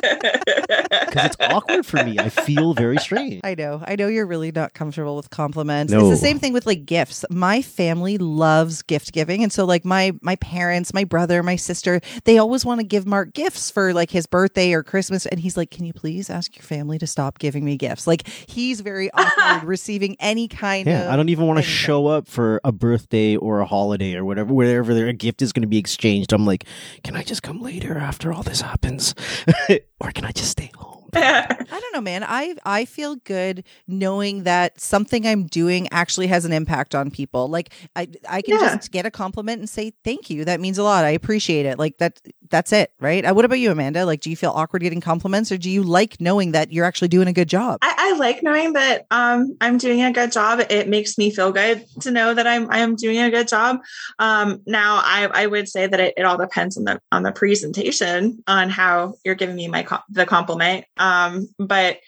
because it's awkward for me. I feel very strange. I know. I know you're really not comfortable with compliments. No. It's the same thing with like gifts. My family loves gift giving. And so like my my parents, my brother, my sister, they always want to give Mark gifts for like his birthday or Christmas and he's like, "Can you please ask your family to stop giving me gifts?" Like he's very awkward receiving any kind of Yeah, I don't even want to show up for a birthday or a holiday or whatever, wherever their gift is going to be exchanged. I'm like, can I just come later after all this happens, <laughs> or can I just stay home? <laughs> I don't know, man. I I feel good knowing that something I'm doing actually has an impact on people. Like I I can Yeah. just get a compliment and say thank you. That means a lot. I appreciate it. Like that that's it, right? Uh, what about you, Amanda? Like do you feel awkward getting compliments or do you like knowing that you're actually doing a good job? I, I like knowing that um, I'm doing a good job. It makes me feel good to know that I'm I'm doing a good job. Um, now, I, I would say that it, it all depends on the on the presentation on how you're giving me my the compliment. Um, but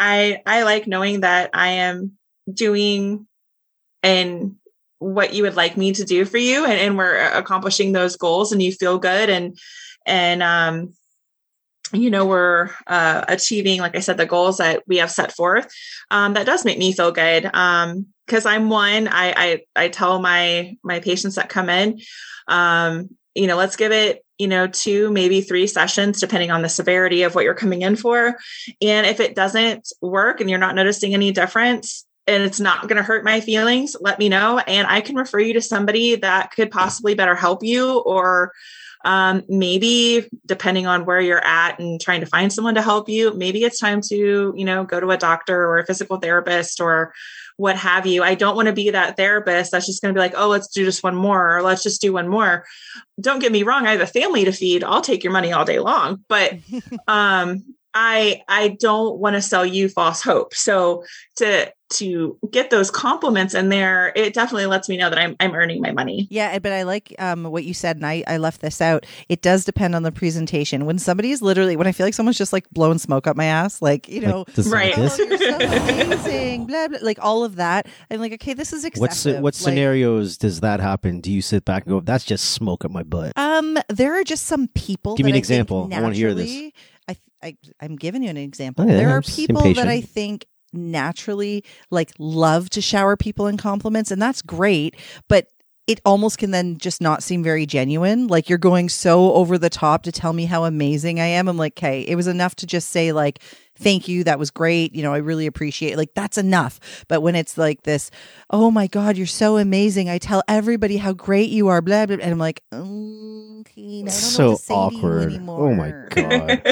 I I like knowing that I am doing and what you would like me to do for you, and, and we're accomplishing those goals, and you feel good, and and um, you know we're uh, achieving like i said the goals that we have set forth. Um, that does make me feel good um, because i'm one I, I i tell my my patients that come in um, you know let's give it you know two maybe three sessions depending on the severity of what you're coming in for. And if it doesn't work and you're not noticing any difference and it's not going to hurt my feelings let me know. And i can refer you to somebody that could possibly better help you or um, maybe depending on where you're at and trying to find someone to help you maybe it's time to you know go to a doctor or a physical therapist or what have you. I don't want to be that therapist that's just going to be like oh let's do just one more or let's just do one more. Don't get me wrong i have a family to feed. I'll take your money all day long but <laughs> um I I don't want to sell you false hope. So to to get those compliments in there, it definitely lets me know that I'm I'm earning my money. Yeah, but I like um, what you said, and I, I left this out. It does depend on the presentation. When somebody is literally, when I feel like someone's just like blowing smoke up my ass, like you know, Like Right. oh, you're so amazing, <laughs> blah blah, like all of that. I'm like, okay, this is excessive. What's the, what Like, scenarios does that happen? Do you sit back and go, "That's just smoke up my butt"? Um, there are just some people. Give me an I example. I wanna hear this. I, I, I'm giving you an example. Okay, there I'm are just people that. I think naturally like love to shower people in compliments, and that's great. But it almost can then just not seem very genuine. Like you're going so over the top to tell me how amazing I am. I'm like, okay, it was enough to just say like, thank you, that was great. You know, I really appreciate. It. Like that's enough. But when it's like this, oh my god, you're so amazing. I tell everybody how great you are. Blah blah. blah. And I'm like, okay, I don't so what to say to you awkward. anymore. Oh my god.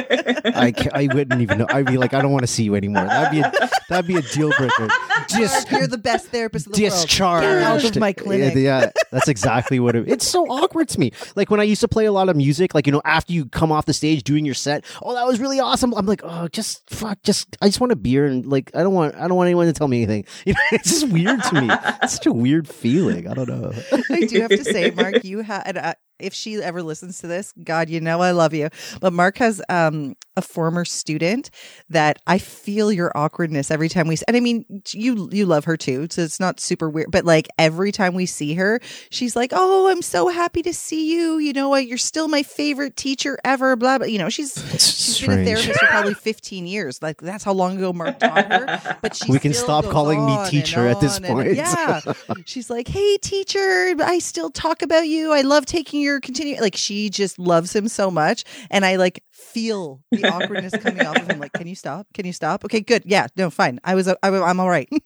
I, I wouldn't even know. I'd be like, I don't want to see you anymore. That'd be a, that'd be a deal breaker. <laughs> Just you're the best therapist in the world. discharged. Get out of my clinic. Yeah, yeah, that's exactly what it, it's so awkward to me. Like when I used to play a lot of music, like you know, after you come off the stage doing your set, oh, that was really awesome. I'm like, oh, just fuck, just I just want a beer and like I don't want I don't want anyone to tell me anything. <laughs> You know, it's just weird to me. It's such a weird feeling. I don't know. <laughs> I do have to say, Mark, you had. Uh, if she ever listens to this, God, you know I love you. But Mark has um, a former student that I feel your awkwardness every time we. And I mean, you you love her too, so it's not super weird. But like every time we see her, she's like, "Oh, I'm so happy to see you. You know, what? you're still my favorite teacher ever." Blah blah. You know, she's <laughs> It's she's been a therapist for probably 15 years. Like that's how long ago Mark taught her. But she We can stop calling me teacher at this on and- point. yeah, she's like, "Hey, teacher, I still talk about you. I love taking your continue." Like she just loves him so much, and I like feel the <laughs> awkwardness coming off of him. Like, can you stop? Can you stop? Okay, good. Yeah, no, fine. I was, uh, I, I'm all right. <laughs>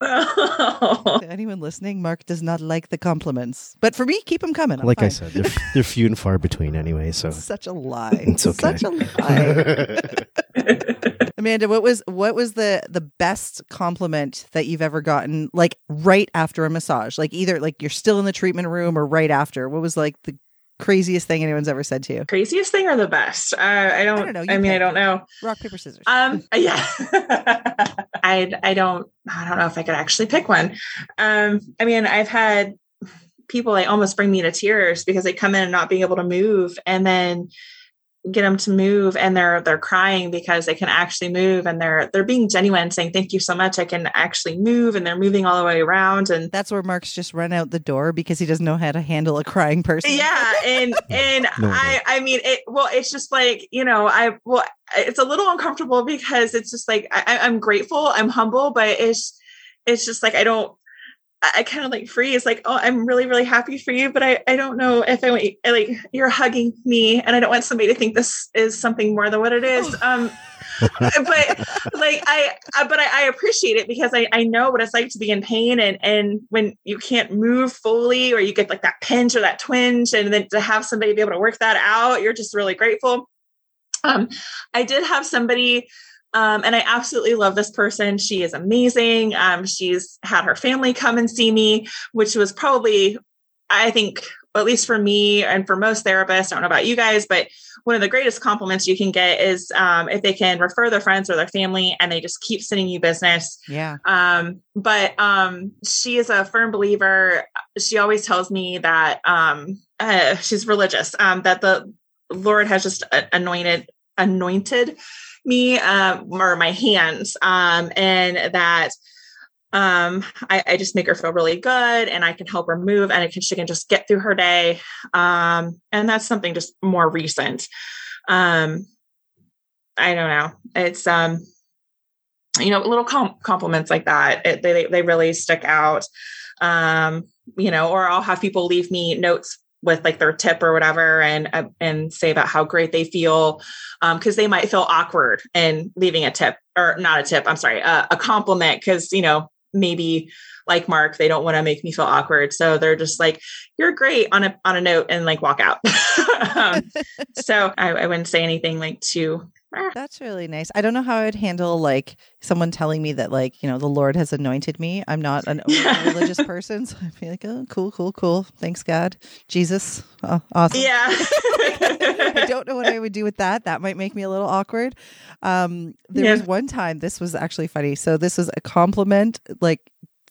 <laughs> To anyone listening, Mark does not like the compliments, but for me, keep them coming. I'm like I said, they're, they're few and far between anyway. So such a lie. It's okay. Such a lie. Amanda, what was what was the the best compliment that you've ever gotten like right after a massage? Like either like you're still in the treatment room or right after. What was like the craziest thing anyone's ever said to you? Craziest thing or the best? Uh, I don't. I, don't know. You mean, I don't know. Rock paper scissors. Um, <laughs> yeah, <laughs> I I don't I don't know if I could actually pick one. Um, I mean, I've had people like almost bring me to tears because they come in and not being able to move, and then get them to move, and they're they're crying because they can actually move, and they're they're being genuine, saying thank you so much. I can actually move, and they're moving all the way around, and That's where Mark's just run out the door because he doesn't know how to handle a crying person. yeah and <laughs> and No i i mean it well it's just like you know i well it's a little uncomfortable because it's just like I, i'm grateful i'm humble but it's it's just like i don't i, kind of like freeze like oh i'm really really happy for you but i i don't know if i want I, like you're hugging me and i don't want somebody to think this is something more than what it is. Um <laughs> but like I, I but I, I appreciate it because I, I know what it's like to be in pain and and when you can't move fully or you get like that pinch or that twinge and then to have somebody be able to work that out you're just really grateful. Um i did have somebody um, and I absolutely love this person. She is amazing. Um, she's had her family come and see me, which was probably, I think, at least for me and for most therapists, I don't know about you guys, but one of the greatest compliments you can get is um, if they can refer their friends or their family and they just keep sending you business. Yeah. Um, but um, she is a firm believer. She always tells me that um, uh, she's religious, um, that the Lord has just anointed anointed me uh, or my hands, um, and that um, I, I just make her feel really good, and I can help her move, and can, she can just get through her day. Um, and that's something just more recent. Um, I don't know. It's um, you know, little com- compliments like that. It, they they really stick out. Um, you know, or I'll have people leave me notes with like their tip or whatever and uh, and say about how great they feel because um, they might feel awkward in leaving a tip or not a tip i'm sorry uh, a compliment because you know maybe like mark they don't want to make me feel awkward so they're just like you're great on a on a note and like walk out <laughs> um, so I, I wouldn't say anything like too. <laughs> That's really nice. I don't know how I would handle like someone telling me that like, you know, the Lord has anointed me. I'm not an <laughs> religious person. So I'd be like, oh, cool, cool, cool. Thanks, God. Jesus. Oh, awesome. yeah. <laughs> I don't know what I would do with that. That might make me a little awkward. Um, there Yeah. was one time, this was actually funny. So this was a compliment, like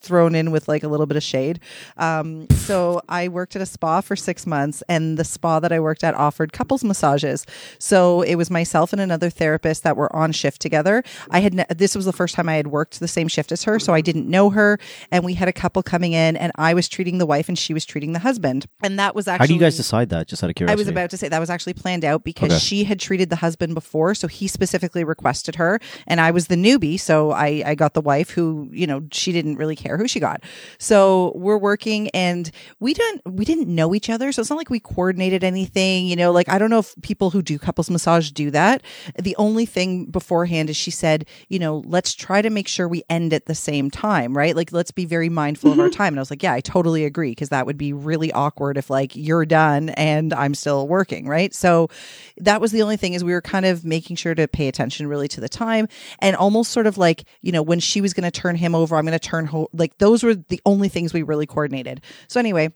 thrown in with like a little bit of shade. Um, so I worked at a spa for six months, and the spa that I worked at offered couples massages. So it was myself and another therapist that were on shift together. I had ne- this was the first time I had worked the same shift as her, so I didn't know her. And we had a couple coming in, and I was treating the wife, and she was treating the husband. And that was actually How do you guys decide that? Just out of curiosity. I was about to say that was actually planned out because Okay. she had treated the husband before, so he specifically requested her, and I was the newbie, so I I got the wife who you know she didn't really care who she got. So we're working, and we didn't we didn't know each other, so it's not like we coordinated anything. You know, like I don't know if people who do couples massage do that. The only thing beforehand is she said, you know, let's try to make sure we end at the same time, right? Like let's be very mindful of our mm-hmm. time. And I was like, yeah, I totally agree because that would be really awkward if like you're done and I'm still working, right? So that was the only thing is we were kind of making sure to pay attention really to the time and almost sort of like, you know, when she was going to turn him over, I'm going to turn ho- like those were the only things we really coordinated. So anyway,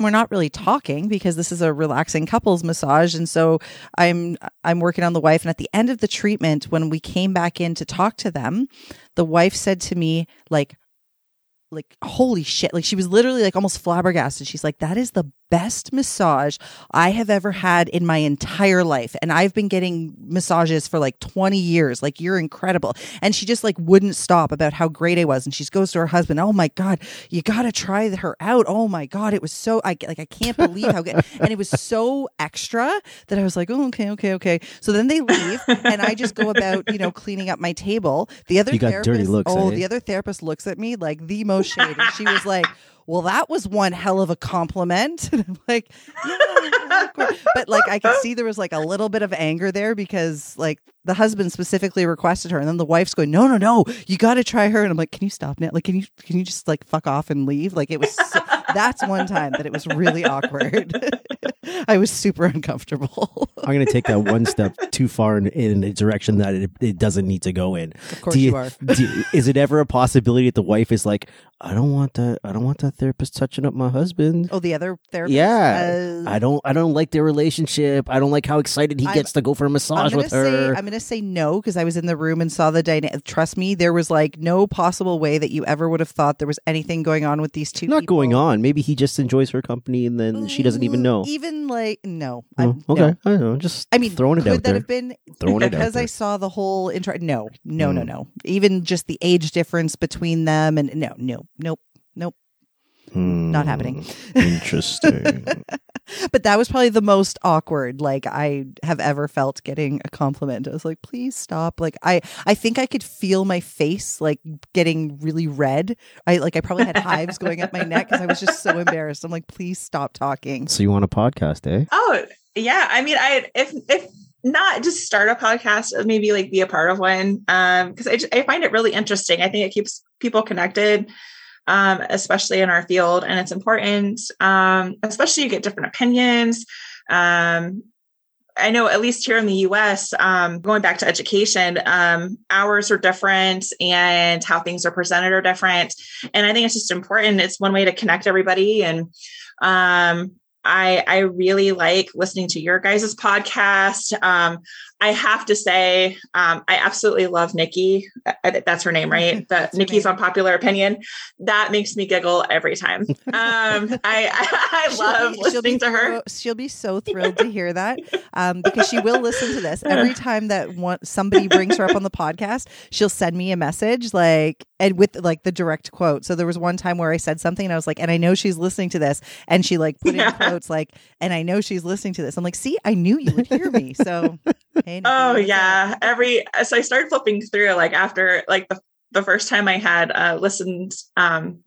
we're not really talking because this is a relaxing couples massage. And so i'm i'm working on the wife. And at the end of the treatment when we came back in to talk to them the wife said to me like like holy shit. Like she was literally like almost flabbergasted. She's like that is the best massage i have ever had in my entire life. And i've been getting massages for like 20 years. Like you're incredible. And she just like wouldn't stop about how great i was. And she goes to her husband oh my god you gotta try her out. Oh my god it was so i like i can't believe how good <laughs> and it was so extra that i was like oh okay okay okay. So then they leave and i just go about you know cleaning up my table. The other You got dirty therapist- looks, oh eh? the other therapist looks at me like the most shady. she was like well that was one hell of a compliment. <laughs> And i'm like yeah but like i could see there was like a little bit of anger there because like the husband specifically requested her and then the wife's going no no no you got to try her. And i'm like can you stop now? Like can you can you just like fuck off and leave? Like it was so, that's one time that it was really awkward <laughs> <laughs> i was super uncomfortable I'm going to take that one step <laughs> too far in, in a direction that it, it doesn't need to go in. of course Do you, are do- is it ever a possibility that the wife is like, I don't want that. I don't want that therapist touching up my husband. oh the other therapist Yeah. uh, I don't. I don't like their relationship. I don't like how excited he I'm- gets to go for a massage with say her. I'm gonna say no because I was in the room and saw the dynamic. Trust me, there was like no possible way that you ever would have thought there was anything going on with these two. Not people. going on. Maybe he just enjoys her company, and then she doesn't even know. Even like no. I'm- okay, no. I don't know. Just I mean, throwing it could out that there. have been <laughs> Throwing it out because I saw the whole intro? No, no, no, Mm. no. Even just the age difference between them, and no, no, nope, nope, not happening. Hmm, Interesting. <laughs> But that was probably the most awkward like I have ever felt getting a compliment. I was like, please stop. Like I I think I could feel my face like getting really red. I like I probably had hives going up my neck because I was just so embarrassed. I'm like, please stop talking. so you want a podcast, eh? Oh, yeah. I mean, I if if not just start a podcast, uh, maybe like be a part of one. Um, because I, I find it really interesting. I think it keeps people connected, um, especially in our field, and it's important. Um, especially you get different opinions. Um, I know at least here in the US, um, going back to education, um, hours are different and how things are presented are different. And I think it's just important. It's one way to connect everybody. And um, I, I really like listening to your guys' podcast. I have to say, um, I absolutely love Nikki. That's her name, right? <laughs> Her Nikki's unpopular opinion. That makes me giggle every time. Um, I, <laughs> I, love she'll be listening to her. thro- she'll be so thrilled to hear that um, because she will listen to this every <laughs> time that one, somebody brings her up on the podcast. She'll send me a message like and with like the direct quote. So there was one time where I said something and I was like, and I know she's listening to this, and she like put in Yeah. quotes like, and I know she's listening to this. I'm like, see, I knew you would hear me. So hey, Oh yeah. Every so I started flipping through like after like the the first time I had uh listened um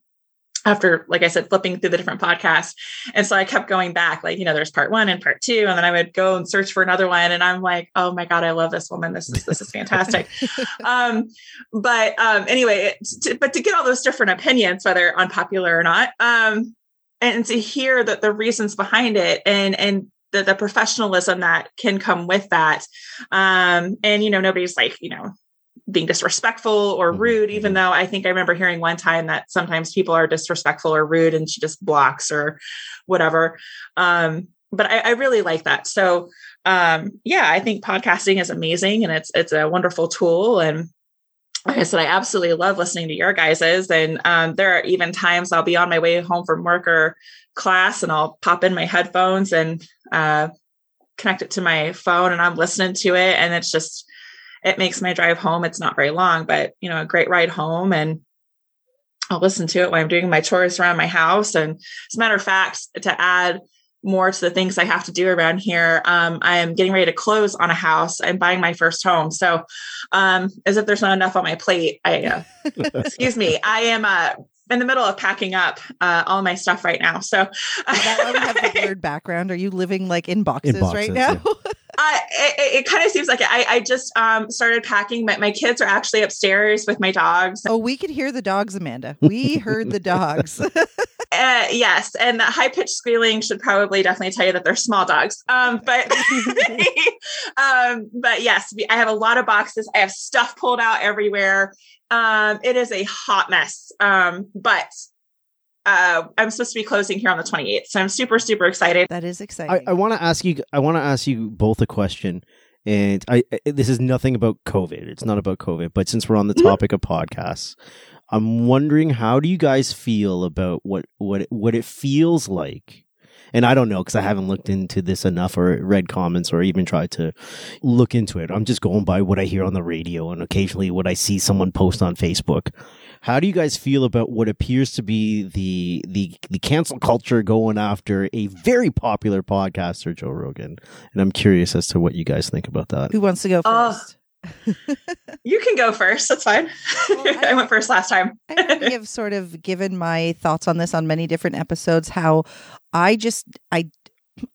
after like I said flipping through the different podcasts. And so I kept going back like you know there's part 1 and part 2 and then I would go and search for another one and I'm like oh my god I love this woman this is this is fantastic. <laughs> um but um anyway to, but to get all those different opinions whether unpopular or not um and to hear that the reasons behind it and and the, the professionalism that can come with that. Um, and you know, nobody's like, you know, being disrespectful or Mhm, rude, even mhm. though I think I remember hearing one time that sometimes people are disrespectful or rude and she just blocks or whatever. Um, but I, I really like that. So um, yeah, I think podcasting is amazing and it's it's a wonderful tool. And like I said, I absolutely love listening to your guys's. And um, there are even times I'll be on my way home from work or class and I'll pop in my headphones and uh, connect it to my phone and I'm listening to it. And it's just, it makes my drive home. It's not very long, but you know, a great ride home. And I'll listen to it when I'm doing my chores around my house. And as a matter of fact, to add more to the things I have to do around here, um, I am getting ready to close on a house. I'm buying my first home. So, um, as if there's not enough on my plate, I, uh, <laughs> excuse me, I am, uh, in the middle of packing up uh, all my stuff right now. So Is that why we have the <laughs> blurred background? Are you living like in boxes, right boxes, now? I, <laughs> it, it kind of seems like it. I, I just um, started packing. My, my kids are actually upstairs with my dogs. oh, we could hear the dogs, Amanda. We heard the dogs. <laughs> Uh, yes, and the high pitched squealing should probably definitely tell you that they're small dogs. Um, but um, but yes, I have a lot of boxes. I have stuff pulled out everywhere. Um, it is a hot mess. Um, but uh, I'm supposed to be closing here on the 28th, so I'm super super excited. that is exciting. I, I want to ask you. I want to ask you both a question, and I, I- this is nothing about COVID. It's not about COVID, but since we're on the Mhm. topic of podcasts, I'm wondering how do you guys feel about what what it, what it feels like. And I don't know because I haven't looked into this enough or read comments or even tried to look into it. I'm just going by what I hear on the radio and occasionally what I see someone post on Facebook. How do you guys feel about what appears to be the the the cancel culture going after a very popular podcaster, Joe Rogan? And I'm curious as to what you guys think about that. Who wants to go first? You can go first. That's fine. Well, <laughs> I- I went first last time. I already have sort of given my thoughts on this on many different episodes. How I just I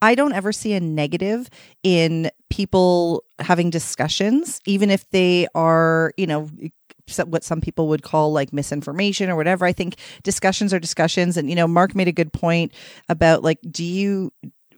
I don't ever see a negative in people having discussions, even if they are, you know, what some people would call like misinformation or whatever. I think discussions are discussions, and you know, Mark made a good point about like, do you?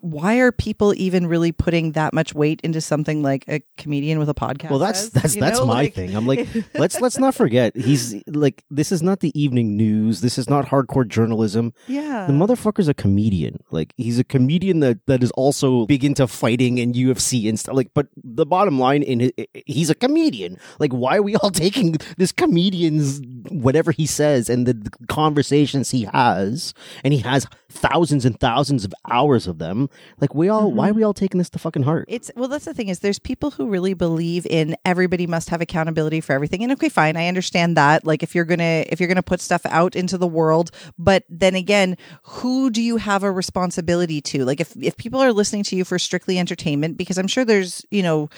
Why are people even really putting that much weight into something like a comedian with a podcast? Well, that's that's You that's know, my like- thing. I'm like, <laughs> let's let's not forget he's like this is not the evening news. This is not hardcore journalism. yeah, The motherfucker's a comedian. Like he's a comedian that that is also big into fighting and UFC and stuff. Like, but the bottom line in it, he's a comedian. Like, why are we all <laughs> taking this comedian's whatever he says and the, the conversations he has, and he has thousands and thousands of hours of them. Like, we all why are mm-hmm. we all taking this to fucking heart? It's well, that's the thing is there's people who really believe in everybody must have accountability for everything. And okay, fine, I understand that. Like if you're gonna if you're gonna put stuff out into the world, but then again, who do you have a responsibility to? Like if if people are listening to you for strictly entertainment, because I'm sure there's you know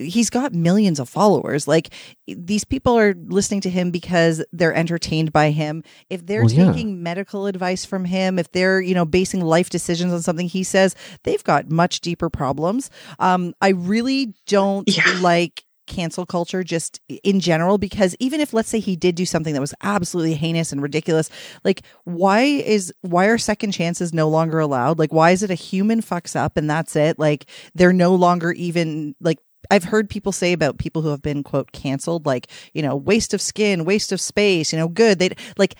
he's got millions of followers. Like these people are listening to him because they're entertained by him. If they're Well, yeah. taking medical advice from him, if they're, you know, basing life decisions on something he says, they've got much deeper problems. Um, I really don't Yeah. like cancel culture just in general because even if let's say he did do something that was absolutely heinous and ridiculous like why is why are second chances no longer allowed like why is it a human fucks up and that's it like they're no longer even like I've heard people say about people who have been quote canceled, like you know, waste of skin, waste of space. You know, good. They like,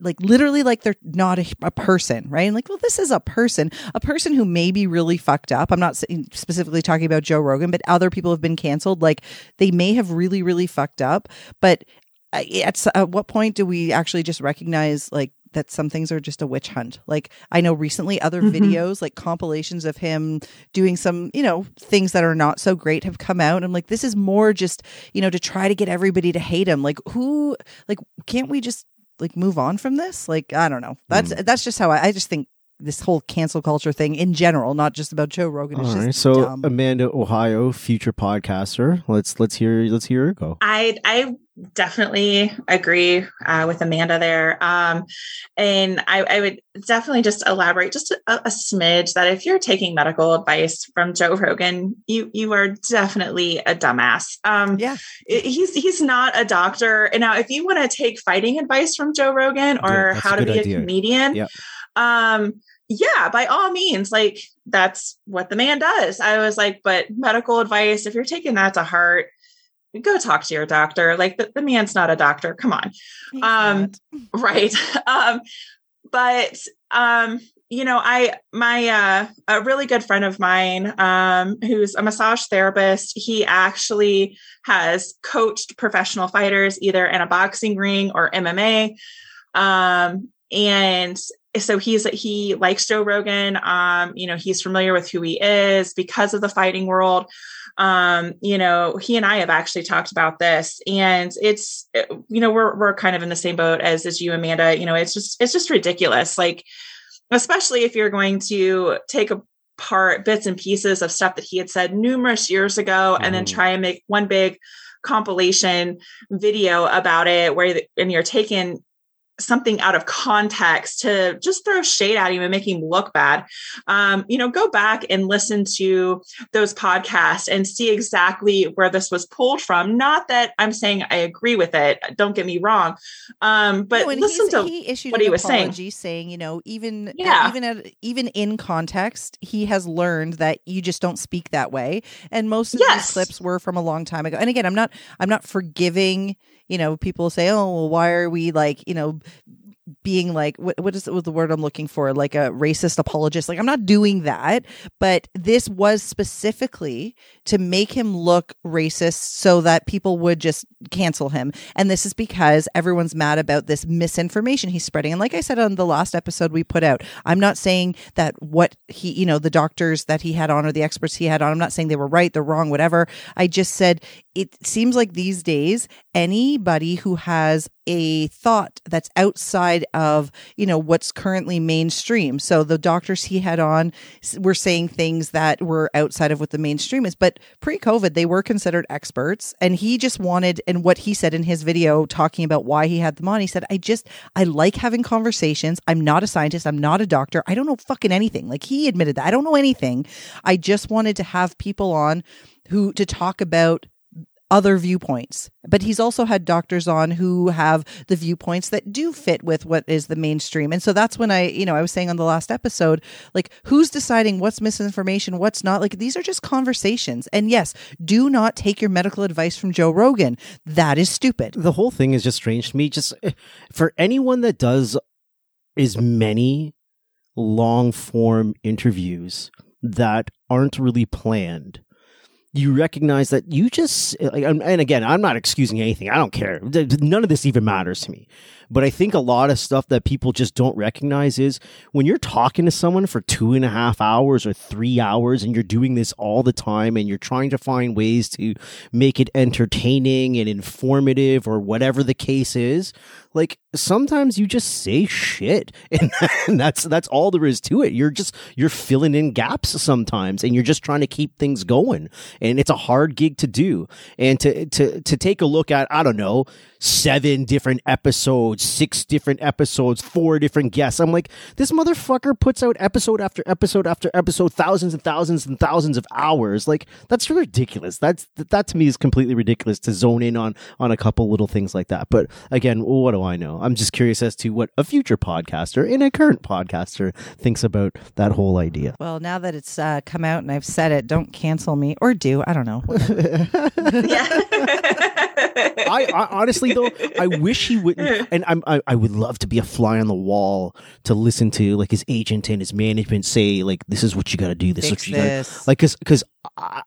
like literally, like they're not a, a person, right? And like, well, this is a person, a person who may be really fucked up. I'm not specifically talking about Joe Rogan, but other people have been canceled. Like they may have really, really fucked up, but uh, at, at what point do we actually just recognize like that some things are just a witch hunt like i know recently other Mhm. videos like compilations of him doing some you know things that are not so great have come out i'm like this is more just you know to try to get everybody to hate him like who like can't we just like move on from this like i don't know that's that's just how I, I just think this whole cancel culture thing in general not just about joe rogan is All just so dumb. Amanda Ohio, future podcaster. Let's let's hear let's hear her go. I I definitely agree uh, with Amanda there, um, and I, I would definitely just elaborate just a, a smidge that if you're taking medical advice from Joe Rogan, you you are definitely a dumbass. Um, yeah he's he's not a doctor. And now, if you want to take fighting advice from Joe Rogan or. That's how to be idea. a comedian, Yep. um, yeah, by all means, like that's what the man does. I was like, but medical advice, if you're taking that to heart, go talk to your doctor. Like the, the man's not a doctor. Come on. Um, <laughs> right. Um, but um, you know, I my uh a really good friend of mine, um, who's a massage therapist, he actually has coached professional fighters either in a boxing ring or MMA. Um, and so he's he likes Joe Rogan. Um, you know, he's familiar with who he is because of the fighting world. Um, you know, he and I have actually talked about this, and it's you know we're we're kind of in the same boat as as you, Amanda. You know, it's just it's just ridiculous. Like, especially if you're going to take apart bits and pieces of stuff that he had said numerous years ago, and then Mhm. try and make one big compilation video about it, where and you're taking something out of context to just throw shade at him and make him look bad. Um, you know, go back and listen to those podcasts and see exactly where this was pulled from. Not that I'm saying I agree with it. Don't get me wrong. Um, but No, listen to he issued what he was saying. saying, you know, even Yeah. even at, even in context, he has learned that you just don't speak that way. And most of Yes. these clips were from a long time ago. And again, I'm not I'm not forgiving. You know, people say, "Oh, well, why are we like you know." Being like what what is the word I'm looking for? Like a racist apologist. Like I'm not doing that but this was specifically to make him look racist so that people would just cancel him. And this is because everyone's mad about this misinformation he's spreading. And like I said on the last episode we put out I'm not saying that what he you know the doctors that he had on or the experts he had on I'm not saying they were right they're wrong whatever. I just said it seems like these days anybody who has a thought that's outside of you know what's currently mainstream. So the doctors he had on were saying things that were outside of what the mainstream is. But pre-covid they were considered experts. And he just wanted and what he said in his video talking about why he had them on he said i just i like having conversations. I'm not a scientist. I'm not a doctor. I don't know fucking anything. Like he admitted that. I don't know anything. I just wanted to have people on who to talk about other viewpoints. But he's also had doctors on who have the viewpoints that do fit with what is the mainstream. And so that's when I, you know, I was saying on the last episode, like who's deciding what's misinformation, what's not? Like these are just conversations. And yes, do not take your medical advice from Joe Rogan. That is stupid. the whole thing is just strange to me. Just eh, for anyone that does as many long form interviews that aren't really planned, you recognize that you just and again, I'm not excusing anything. I don't care. None of this even matters to me. But I think a lot of stuff that people just don't recognize is when you're talking to someone for two and a half hours or three hours and you're doing this all the time and you're trying to find ways to make it entertaining and informative or whatever the case is, like sometimes you just say shit <laughs> and, that's that's all there is to it. You're just you're filling in gaps sometimes and you're just trying to keep things going. And it's a hard gig to do. And to to to take a look at, I don't know, seven different episodes, six different episodes, four different guests. I'm like, this motherfucker puts out episode after episode after episode, thousands and thousands and thousands of hours. Like that's ridiculous. That's that to me is completely ridiculous to zone in on on a couple little things like that. But again, what do I know? I'm just curious as to what a future podcaster and a current podcaster thinks about that whole idea. Well, now that it's uh, come out and I've said it, don't cancel me or do. I don't know. <laughs> <laughs> yeah. I, I honestly though, I wish he wouldn't. <laughs> And I'm, I, I would love to be a fly on the wall to listen to like his agent and his management say like, "This is what you got to do. This is what you got." this. Like, cause, cause I,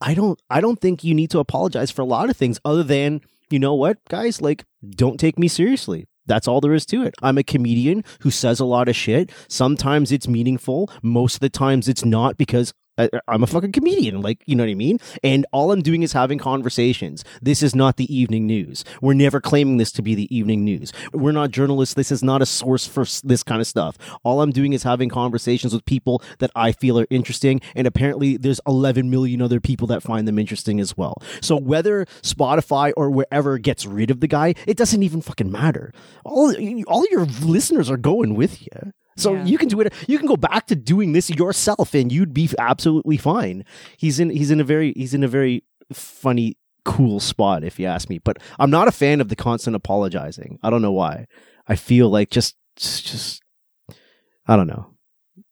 I don't, I don't think you need to apologize for a lot of things other than you know what, guys, like, don't take me seriously. That's all there is to it. I'm a comedian who says a lot of shit. Sometimes it's meaningful. Most of the times it's not because I'm a fucking comedian. Like, you know what I mean? And all I'm doing is having conversations. This is not the evening news. We're never claiming this to be the evening news. We're not journalists. This is not a source for this kind of stuff. All I'm doing is having conversations with people that I feel are interesting. And apparently there's 11 million other people that find them interesting as well. So whether Spotify or wherever gets rid of the guy, it doesn't even fucking matter. All, all your listeners are going with you. So Yeah. you can do it. You can go back to doing this yourself, and you'd be absolutely fine. He's in. He's in a very. He's in a very funny, cool spot, if you ask me. But I'm not a fan of the constant apologizing. I don't know why. I feel like just, just, I don't know.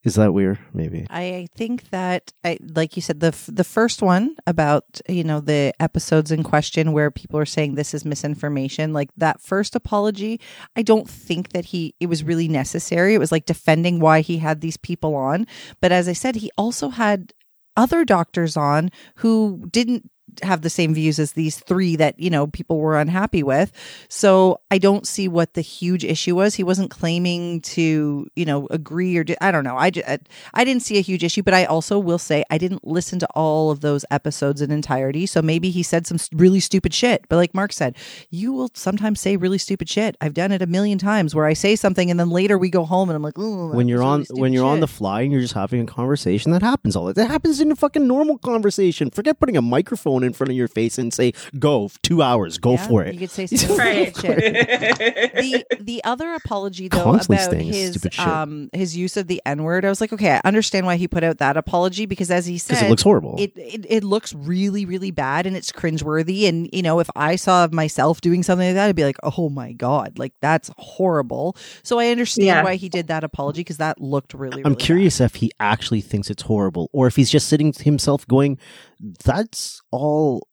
Is that weird? Maybe. I think that, I, like you said, the f- the first one about you know the episodes in question where people are saying this is misinformation, like that first apology, I don't think that he it was really necessary. It was like defending why he had these people on, but as I said, he also had other doctors on who didn't have the same views as these three that you know people were unhappy with. So i don't see what the huge issue was. He wasn't claiming to you know agree or di- i don't know. I, I i didn't see a huge issue but i also will say i didn't listen to all of those episodes in entirety. So maybe he said some really stupid shit. But like mark said you will sometimes say really stupid shit. I've done it a million times where i say something and then later we go home and i'm like when you're on really when you're on the fly and you're just having a conversation that happens all that happens in a fucking normal conversation. Forget putting a microphone in front of your face and say go two hours go Yeah, for it you could say <laughs> some Right. stupid shit the <laughs> the other apology though Constantly about saying his um his use of the n word, I was like, okay, I understand why he put out that apology because as he because said, it looks horrible it, it it looks really really bad and it's cringeworthy. And you know, if I saw myself doing something like that, I'd be like, oh my god, like that's horrible. So I understand Yeah. why he did that apology because that looked really. I'm really curious if he actually thinks it's horrible or if he's just sitting to himself going, that's all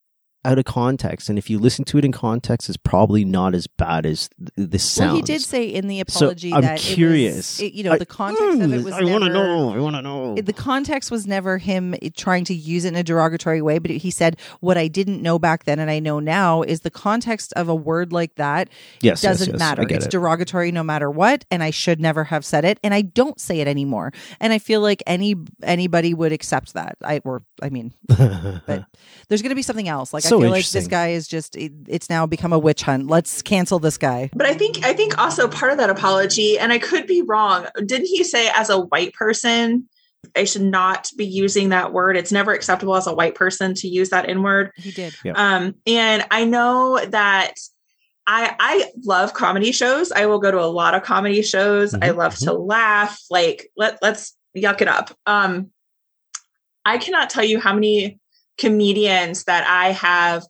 out of context. And if you listen to it in context, it's probably not as bad as th- this sounds. Well, he did say in the So, apology I'm that curious. It was, it- you know, I- the context of it mm, was. I want to know. I want to know. the context was never him trying to use it in a derogatory way, but he said, What I didn't know back then and I know now is the context of a word like that yes, yes, doesn't yes, matter. I get It's it. derogatory no matter what, and I should never have said it, and I don't say it anymore. And I feel like any anybody would accept that. I or I mean, <laughs> but there's going to be something else. Like So I feel like this guy is just it's now become a witch hunt. Let's cancel this guy. But I think I think also part of that apology, and I could be wrong. Didn't he say as a white person, I should not be using that word? It's never acceptable as a white person to use that N word. He did. Yeah. Um, and I know that I I love comedy shows. I will go to a lot of comedy shows. I Mhm, love to laugh. Like let let's yuck it up. Um, I cannot tell you how many comedians that I have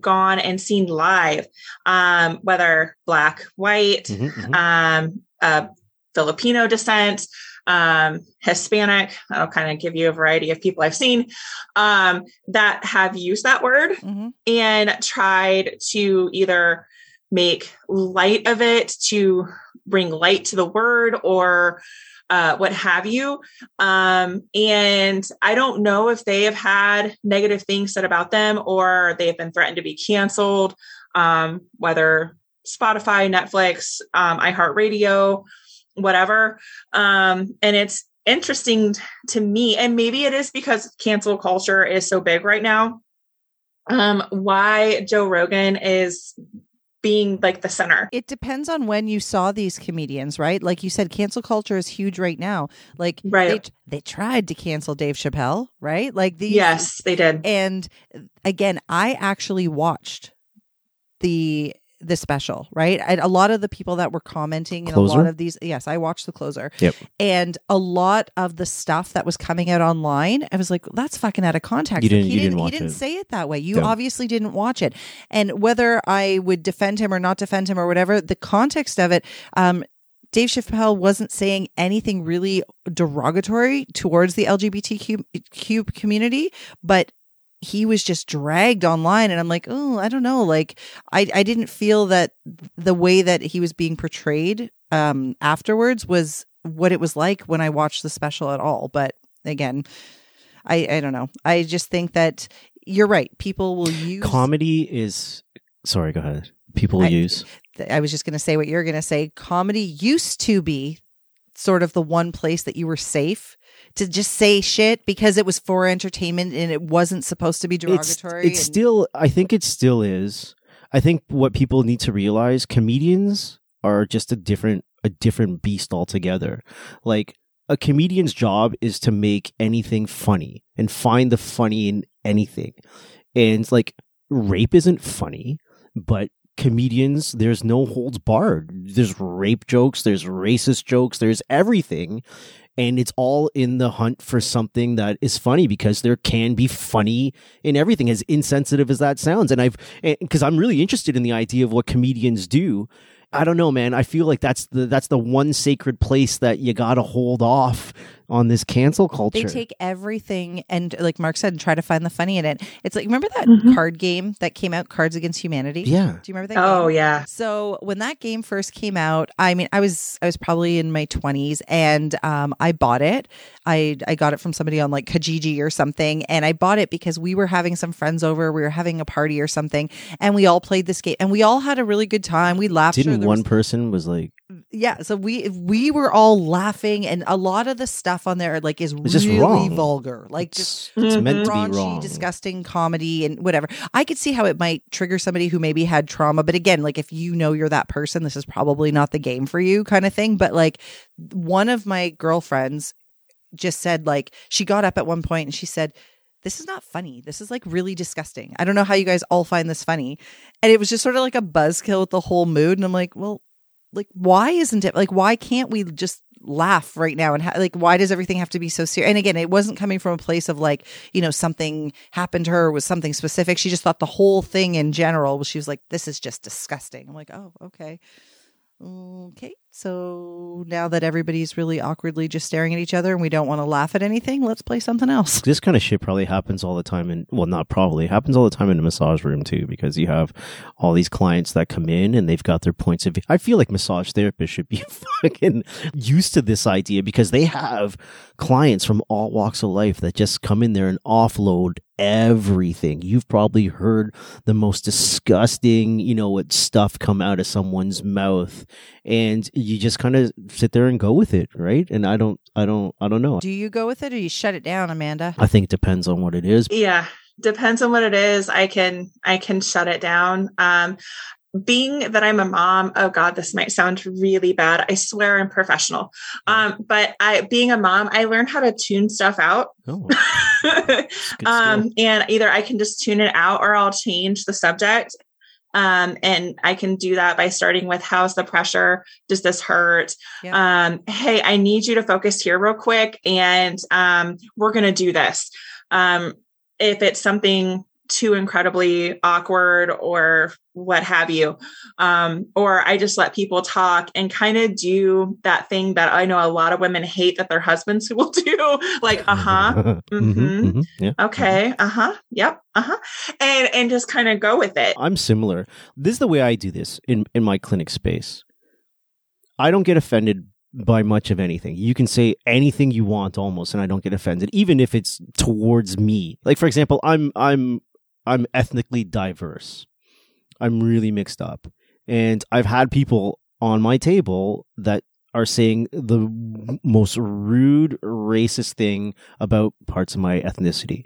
gone and seen live, um, whether black, white, Mhm, mhm. um, uh, Filipino descent, um, Hispanic. I'll kind of give you a variety of people I've seen um, that have used that word hmm and tried to either make light of it to bring light to the word or uh, what have you. Um, and I don't know if they have had negative things said about them or they have been threatened to be canceled, um, whether Spotify, Netflix, um, iHeartRadio, whatever. Um, and it's interesting to me, and maybe it is because cancel culture is so big right now um why Joe Rogan is being like the center. It depends on when you saw these comedians, right? Like you said, cancel culture is huge right now. Like Right. they they tried to cancel Dave Chappelle, right? Like these Yes, they did. and again i actually watched the the special right and a lot of the people that were commenting and a lot of these yes i watched the closer Yep. and a lot of the stuff that was coming out online i was like that's fucking out of context You didn't- he you didn't he watch didn't it. say it that way you Yeah. obviously didn't watch it and whether i would defend him or not defend him or whatever the context of it um Dave Chappelle wasn't saying anything really derogatory towards the LGBTQ community, but he was just dragged online and I'm like, "Oh, I don't know, like I I didn't feel that the way that he was being portrayed um afterwards was what it was like when I watched the special at all." But again, I I don't know. I just think that you're right. People will use Comedy is. Sorry, go ahead. People I- use. I was just going to say what you're going to say. Comedy used to be sort of the one place that you were safe to just say shit because it was for entertainment and it wasn't supposed to be It's, derogatory. it's and- still. I think it still is. I think what people need to realize: comedians are just a different, a different beast altogether. Like a comedian's job is to make anything funny and find the funny in anything. And it's like rape isn't funny, but comedians, there's no holds barred. There's rape jokes, there's racist jokes, there's everything. And it's all in the hunt for something that is funny because there can be funny in everything, as insensitive as that sounds. And I've, because I'm really interested in the idea of what comedians do. I don't know, man. I feel like that's the that's the one sacred place that you gotta hold off on this cancel culture. They take everything and, like Mark said, try to find the funny in it. It's like remember that Mhm. card game that came out, Cards Against Humanity. yeah. Do you remember that? Oh game? yeah. So when that game first came out, I mean, I was I was probably in my twenties, and um, I bought it. I I got it from somebody on like Kijiji or something, and I bought it because we were having some friends over. We were having a party or something, and we all played this game, and we all had a really good time. We laughed. Didn't one was- person was like, yeah, so we we were all laughing, and a lot of the stuff on there like is It's just really wrong. vulgar, like just it's, it's meant to be wrong. disgusting comedy and whatever. I could see how it might trigger somebody who maybe had trauma, but again, like if you know you're that person, this is probably not the game for you, kind of thing. But like one of my girlfriends just said, like she got up at one point and she said. This is not funny. This is like really disgusting. I don't know how you guys all find this funny. And it was just sort of like a buzzkill with the whole mood. And I'm like, well, like why isn't it like why can't we just laugh right now and ha- like why does everything have to be so serious? And again it wasn't coming from a place of like you know something happened to her was something specific. She just thought the whole thing in general she was like this is just disgusting. I'm like oh okay. Okay so now that everybody's really awkwardly just staring at each other and we don't want to laugh at anything let's play something else. This kind of shit probably happens all the time in well not probably happens all the time in a massage room too because you have all these clients that come in and they've got their points of view i feel like massage therapists should be <laughs> fucking used to this idea because they have clients from all walks of life that just come in there and offload everything. You've probably heard the most disgusting you know what stuff come out of someone's mouth and you just kind of sit there and go with it right and i don't i don't i don't know do you go with it or you shut it down amanda I think it depends on what it is. Yeah. Depends on what it is. I can I can shut it down. Um being that I'm a mom, oh God, this might sound really bad. I swear I'm professional. Um, but I being a mom, I learned how to tune stuff out. Oh, <laughs> um, and either I can just tune it out or I'll change the subject. Um, and I can do that by starting with how's the pressure? Does this hurt? Yeah. Um, hey, I need you to focus here real quick, and um, we're gonna do this. Um, if it's something too incredibly awkward or what have you. Um, or I just let people talk and kind of do that thing that I know a lot of women hate that their husbands <laughs> will do, like, uh huh, Mhm, mhm. mhm, yeah. okay, uh huh, yep, uh huh, and and just kind of go with it. I'm similar. This is the way I do this in in my clinic space. I don't get offended by much of anything. You can say anything you want almost and I don't get offended even if it's towards me. Like for example, I'm I'm I'm ethnically diverse. I'm really mixed up. And I've had people on my table that are saying the most rude racist thing about parts of my ethnicity.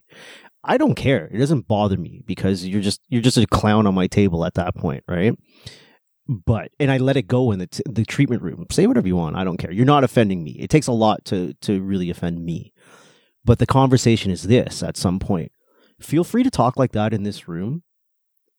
I don't care. It doesn't bother me because you're just you're just a clown on my table at that point, right? But and I let it go in the t- the treatment room. Say whatever you want. I don't care. You're not offending me. It takes a lot to to really offend me. But the conversation is this at some point. Feel free to talk like that in this room,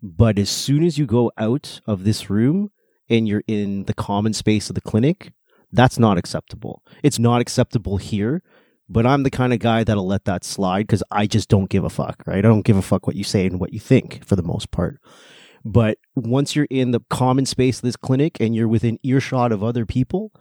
but as soon as you go out of this room and you're in the common space of the clinic, that's not acceptable. It's not acceptable here but I'm the kind of guy that'll let that slide because I just don't give a fuck, right? I don't give a fuck what you say and what you think for the most part. But once you're in the common space of this clinic and you're within earshot of other people,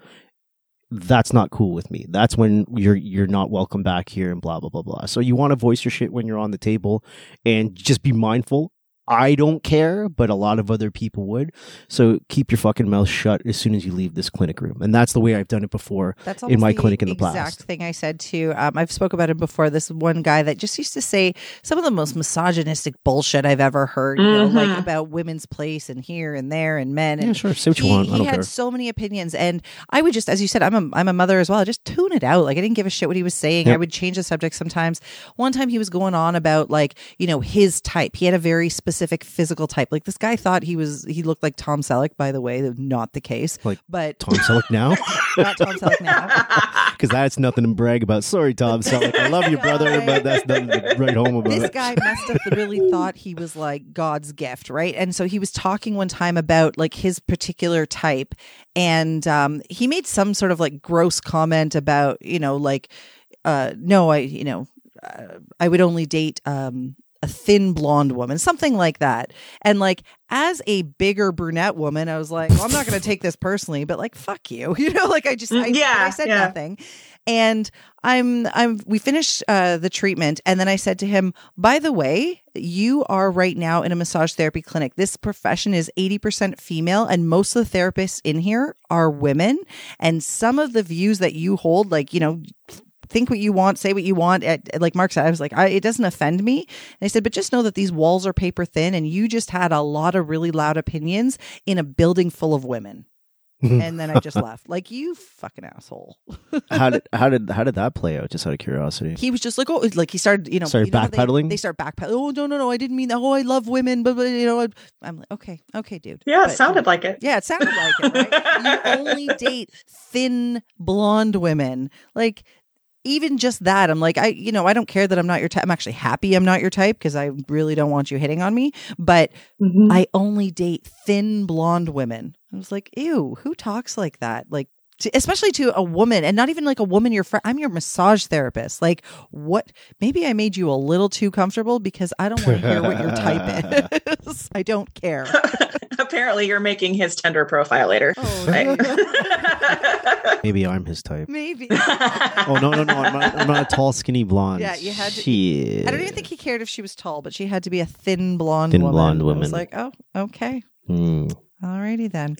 that's not cool with me. That's when you're you're not welcome back here and blah blah blah blah. So you want to voice your shit when you're on the table and just be mindful. I don't care, but a lot of other people would. So keep your fucking mouth shut as soon as you leave this clinic room. And that's the way I've done it before. That's in my clinic in the past. exact thing I said too. Um, I've spoke about it before. This one guy that just used to say some of the most misogynistic bullshit I've ever heard. You know, like Mhm. about women's place and here and there and men. And Yeah, sure. Say what you he, want. I he don't had care. so many opinions, and I would just, as you said, I'm a I'm a mother as well. I just tune it out. Like I didn't give a shit what he was saying. Yep. I would change the subject sometimes. One time he was going on about like you know his type. He had a very specific physical type. Like this guy thought he was he looked like Tom Selleck. By the way, not the case. Like but Tom Selleck now? <laughs> not Tom Selleck now. <laughs> Because that's nothing to brag about. Sorry, Tom Selleck. I love you, brother, but that's nothing to write home about. this guy must have really thought he was like God's gift, right? And so he was talking one time about like his particular type, and um, he made some sort of like gross comment about, you know, like, uh, no, I, you know, uh, I would only date um, a thin blonde woman, something like that. And like as a bigger brunette woman, I was like, well, I'm not going to take this personally, but like, fuck you, <laughs> you know, like I just, I, Yeah, I said yeah. nothing. And I'm, I'm, we finished uh, the treatment. And then I said to him, by the way, you are right now in a massage therapy clinic. This profession is 80% female, and most of the therapists in here are women. And some of the views that you hold, like, you know, think what you want, say what you want. At, like Mark said, I was like, I, it doesn't offend me. And I said, but just know that these walls are paper thin, and you just had a lot of really loud opinions in a building full of women. <laughs> and then I just left. Like you fucking asshole. <laughs> how did how did how did that play out? Just out of curiosity. He was just like, oh, like he started, you know, Started you know how they- backpedaling? They, start backpedaling. Oh no, no, no, I didn't mean that. Oh, I love women, but, but you know, I'm like, okay, okay, dude. Yeah, it But- sounded like it. Yeah, it sounded like it. Right? <laughs> you only date thin blonde women. Like even just that, I'm like, I, you know, I don't care that I'm not your type. I'm actually happy I'm not your type because I really don't want you hitting on me. But Mhm. I only date thin blonde women. I was like, ew, who talks like that? Like, especially to a woman and not even like a woman your friend. I'm your massage therapist. Like, what? Maybe I made you a little too comfortable because I don't want to hear what your type is. <laughs> I don't care. <laughs> Apparently, you're making his Tinder profile later. Oh, Right. <laughs> Maybe I'm his type. maybe. Oh no no no! I'm not, I'm not a tall skinny blonde. Yeah, you had to- Shit. I don't even think he cared if she was tall, but she had to be a thin blonde Thin woman. blonde I was like, oh, okay. Hmm. Alrighty then.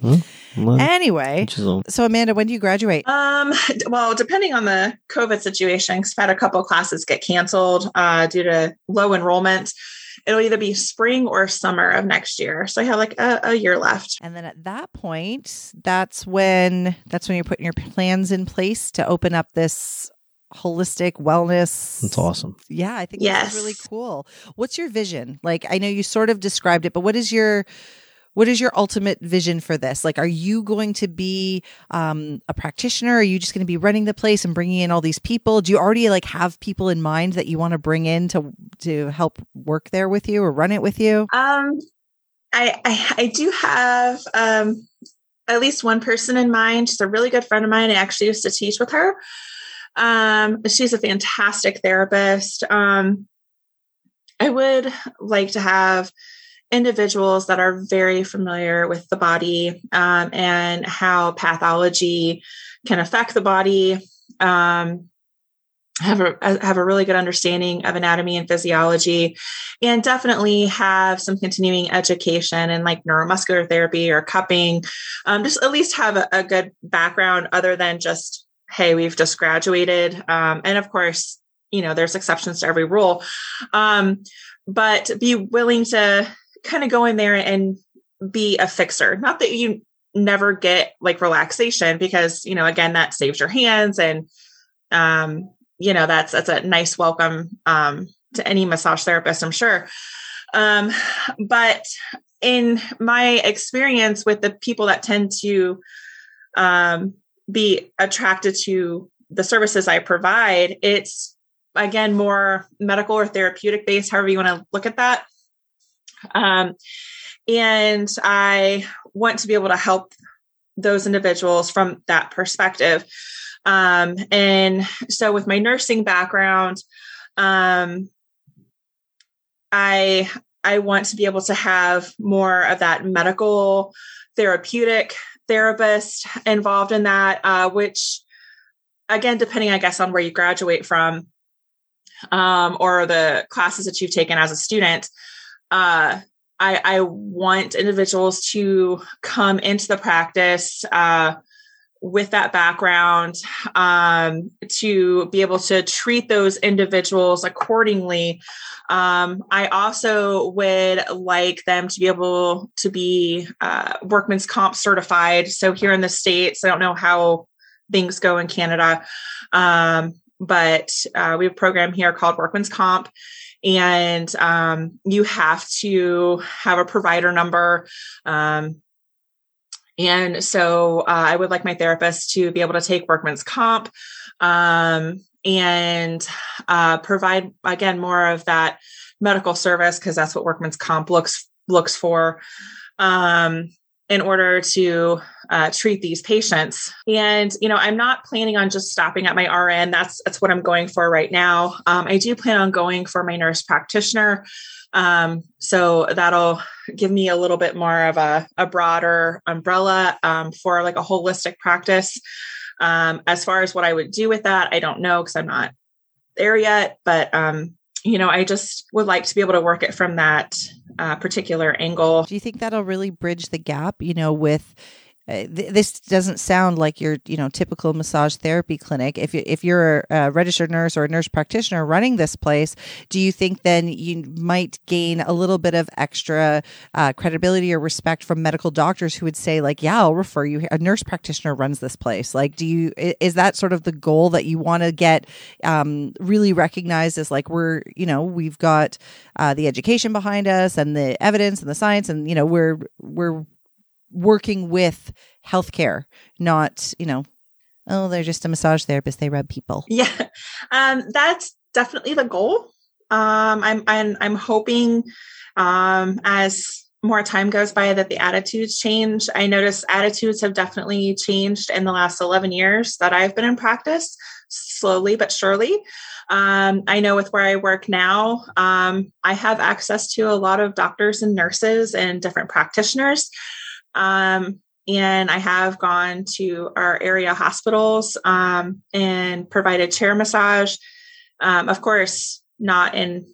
Well, Anyway, so Amanda, when do you graduate? Um, well, depending on the COVID situation, 'cause I've had a couple of classes get canceled uh, due to low enrollment. It'll either be spring or summer of next year. So I have like a, a year left. And then at that point, that's when that's when you're putting your plans in place to open up this holistic wellness. That's awesome. Yeah, I think Yes. this is really cool. What's your vision? Like I know you sort of described it, but what is your what is your ultimate vision for this? Like are you going to be um a practitioner? Are you just going to be running the place and bringing in all these people? Do you already like have people in mind that you want to bring in to to help work there with you or run it with you? Um, I, I I do have um at least one person in mind. She's a really good friend of mine. I actually used to teach with her. Um, she's a fantastic therapist. Um, I would like to have individuals that are very familiar with the body um, and how pathology can affect the body. Um, have a have a really good understanding of anatomy and physiology and definitely have some continuing education in like neuromuscular therapy or cupping um, just at least have a, a good background other than just hey we've just graduated um, and of course you know there's exceptions to every rule um, but be willing to kind of go in there and be a fixer. Not that you never get like relaxation because you know again that saves your hands and um, you know that's that's a nice welcome um, to any massage therapist i'm sure. Um, but in my experience with the people that tend to um, be attracted to the services i provide it's again more medical or therapeutic based however you want to look at that um, and i want to be able to help those individuals from that perspective. Um, and so with my nursing background, um, I I want to be able to have more of that medical therapeutic therapist involved in that, uh, which again, depending, I guess, on where you graduate from, um, or the classes that you've taken as a student, uh, I, I want individuals to come into the practice uh, with that background um, to be able to treat those individuals accordingly. Um, I also would like them to be able to be uh, workman's comp certified. So here in the States, I don't know how things go in Canada, um, but uh, we have a program here called Workman's Comp. And um, you have to have a provider number. Um, and so uh, I would like my therapist to be able to take workman's comp um, and uh, provide again more of that medical service because that's what workman's comp looks looks for. Um, in order to uh, treat these patients. And you know, I'm not planning on just stopping at my RN. That's that's what I'm going for right now. Um, I do plan on going for my nurse practitioner. Um, so that'll give me a little bit more of a, a broader umbrella um, for like a holistic practice. Um, as far as what I would do with that, I don't know because I'm not there yet. But um, you know, I just would like to be able to work it from that uh, particular angle. Do you think that'll really bridge the gap, you know, with uh, th- this doesn't sound like your you know typical massage therapy clinic. If you if you're a registered nurse or a nurse practitioner running this place do you think then you might gain a little bit of extra uh, credibility or respect from medical doctors who would say like yeah I'll refer you a nurse practitioner runs this place. Like do you is that sort of the goal that you want to get um, really recognized as like we're you know we've got uh, the education behind us and the evidence and the science and you know we're we're working with healthcare, not, you know, oh, they're just a massage therapist. They rub people. <laughs> Yeah. Um, that's definitely the goal. Um, I'm, I'm, I'm hoping, um, as more time goes by that the attitudes change. I notice attitudes have definitely changed in the last 11 years that I've been in practice slowly but surely. Um, I know with where I work now, um, I have access to a lot of doctors and nurses and different practitioners um, and I have gone to our area hospitals um, and provided chair massage. Um, of course, not in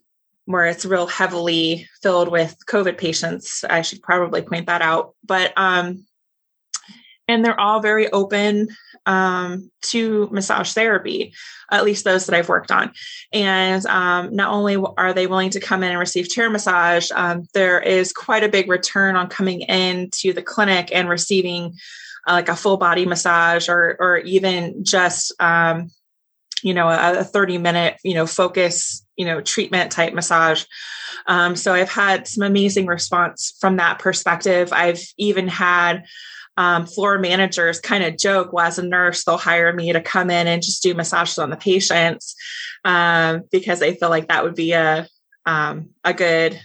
where it's real heavily filled with COVID patients. I should probably point that out. But um, and they're all very open um, to massage therapy, at least those that I've worked on. And um, not only are they willing to come in and receive chair massage, um, there is quite a big return on coming in to the clinic and receiving uh, like a full body massage or or even just um, you know a, a 30 minute you know focus you know treatment type massage um, so i've had some amazing response from that perspective i've even had um, floor managers kind of joke, well, as a nurse, they'll hire me to come in and just do massages on the patients um, because they feel like that would be a um, a good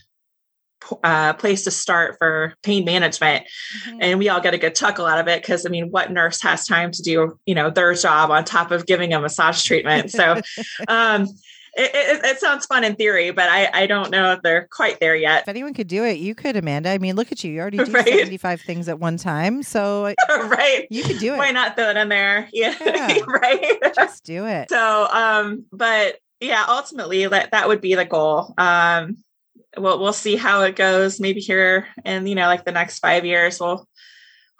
uh, place to start for pain management. Mm-hmm. And we all get a good chuckle out of it because I mean, what nurse has time to do, you know, their job on top of giving a massage treatment? So, <laughs> um, it, it, it, sounds fun in theory, but I, I don't know if they're quite there yet. If anyone could do it, you could, Amanda. I mean, look at you. You already <laughs> do right? 75 things at one time. So, <laughs> right. You could do it. Why not throw it in there? <laughs> Yeah. yeah. right. Just do it. So, um, but yeah, ultimately that, that would be the goal. Um, we'll, we'll see how it goes maybe here in, you know, like the next five years, we'll,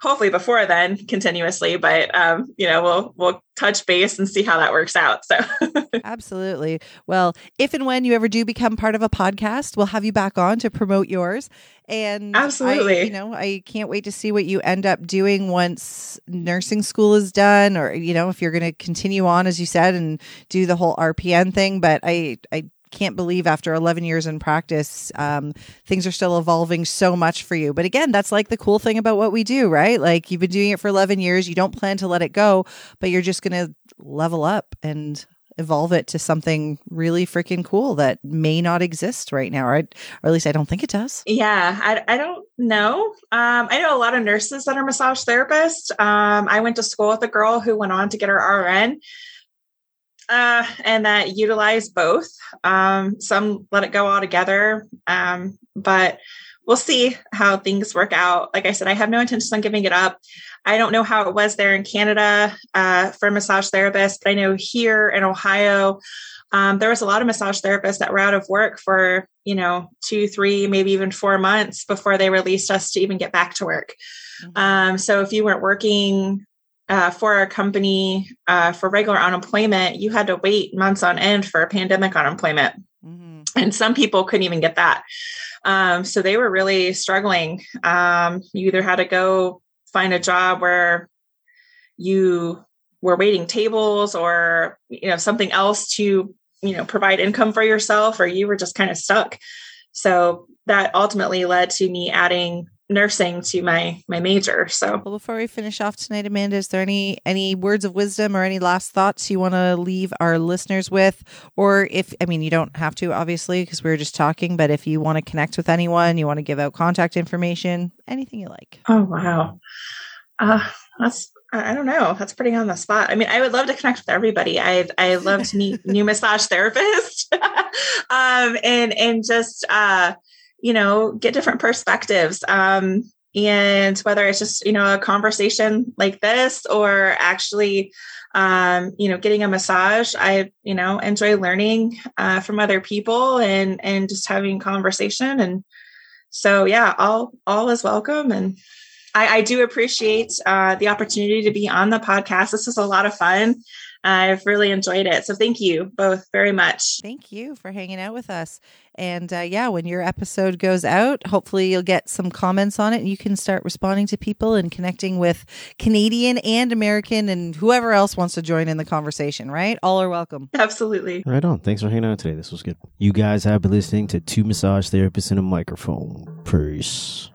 hopefully before then continuously but um you know we'll we'll touch base and see how that works out so. <laughs> Absolutely. Well if and when you ever do become part of a podcast we'll have you back on to promote yours. And absolutely. I, you know i can't wait to see what you end up doing once nursing school is done or you know if you're going to continue on as you said and do the whole rpn thing. But i i can't believe after 11 years in practice, um, things are still evolving so much for you. But again, that's like the cool thing about what we do, right? Like you've been doing it for 11 years, you don't plan to let it go, but you're just going to level up and evolve it to something really freaking cool that may not exist right now, or, or at least I don't think it does. Yeah, I, I don't know. Um, I know a lot of nurses that are massage therapists. Um, I went to school with a girl who went on to get her RN uh, and that utilize both. Um, some let it go altogether, um, but we'll see how things work out. Like I said, I have no intention on giving it up. I don't know how it was there in Canada uh, for massage therapists, but I know here in Ohio, um, there was a lot of massage therapists that were out of work for you know two, three, maybe even four months before they released us to even get back to work. Mm-hmm. Um, so if you weren't working uh, for a company uh, for regular unemployment, you had to wait months on end for a pandemic unemployment. Mm-hmm. And some people couldn't even get that. Um, so they were really struggling. Um, you either had to go find a job where you were waiting tables or you know something else to you know provide income for yourself or you were just kind of stuck so that ultimately led to me adding nursing to my my major. So well, before we finish off tonight, Amanda, is there any any words of wisdom or any last thoughts you want to leave our listeners with? Or if I mean, you don't have to, obviously, because we were just talking. But if you want to connect with anyone, you want to give out contact information, anything you like. Oh wow, uh, that's I don't know. That's pretty on the spot. I mean, I would love to connect with everybody. I I love to meet <laughs> new massage therapists, <laughs> um, and and just uh, you know get different perspectives. Um, and whether it's just you know a conversation like this or actually um, you know getting a massage i you know enjoy learning uh, from other people and and just having conversation and so yeah all all is welcome and I, I do appreciate uh, the opportunity to be on the podcast. This was a lot of fun. I've really enjoyed it. So thank you both very much. Thank you for hanging out with us. And uh, yeah, when your episode goes out, hopefully you'll get some comments on it and you can start responding to people and connecting with Canadian and American and whoever else wants to join in the conversation, right? All are welcome. Absolutely. Right on. Thanks for hanging out today. This was good. You guys have been listening to Two Massage Therapists and a Microphone. Peace.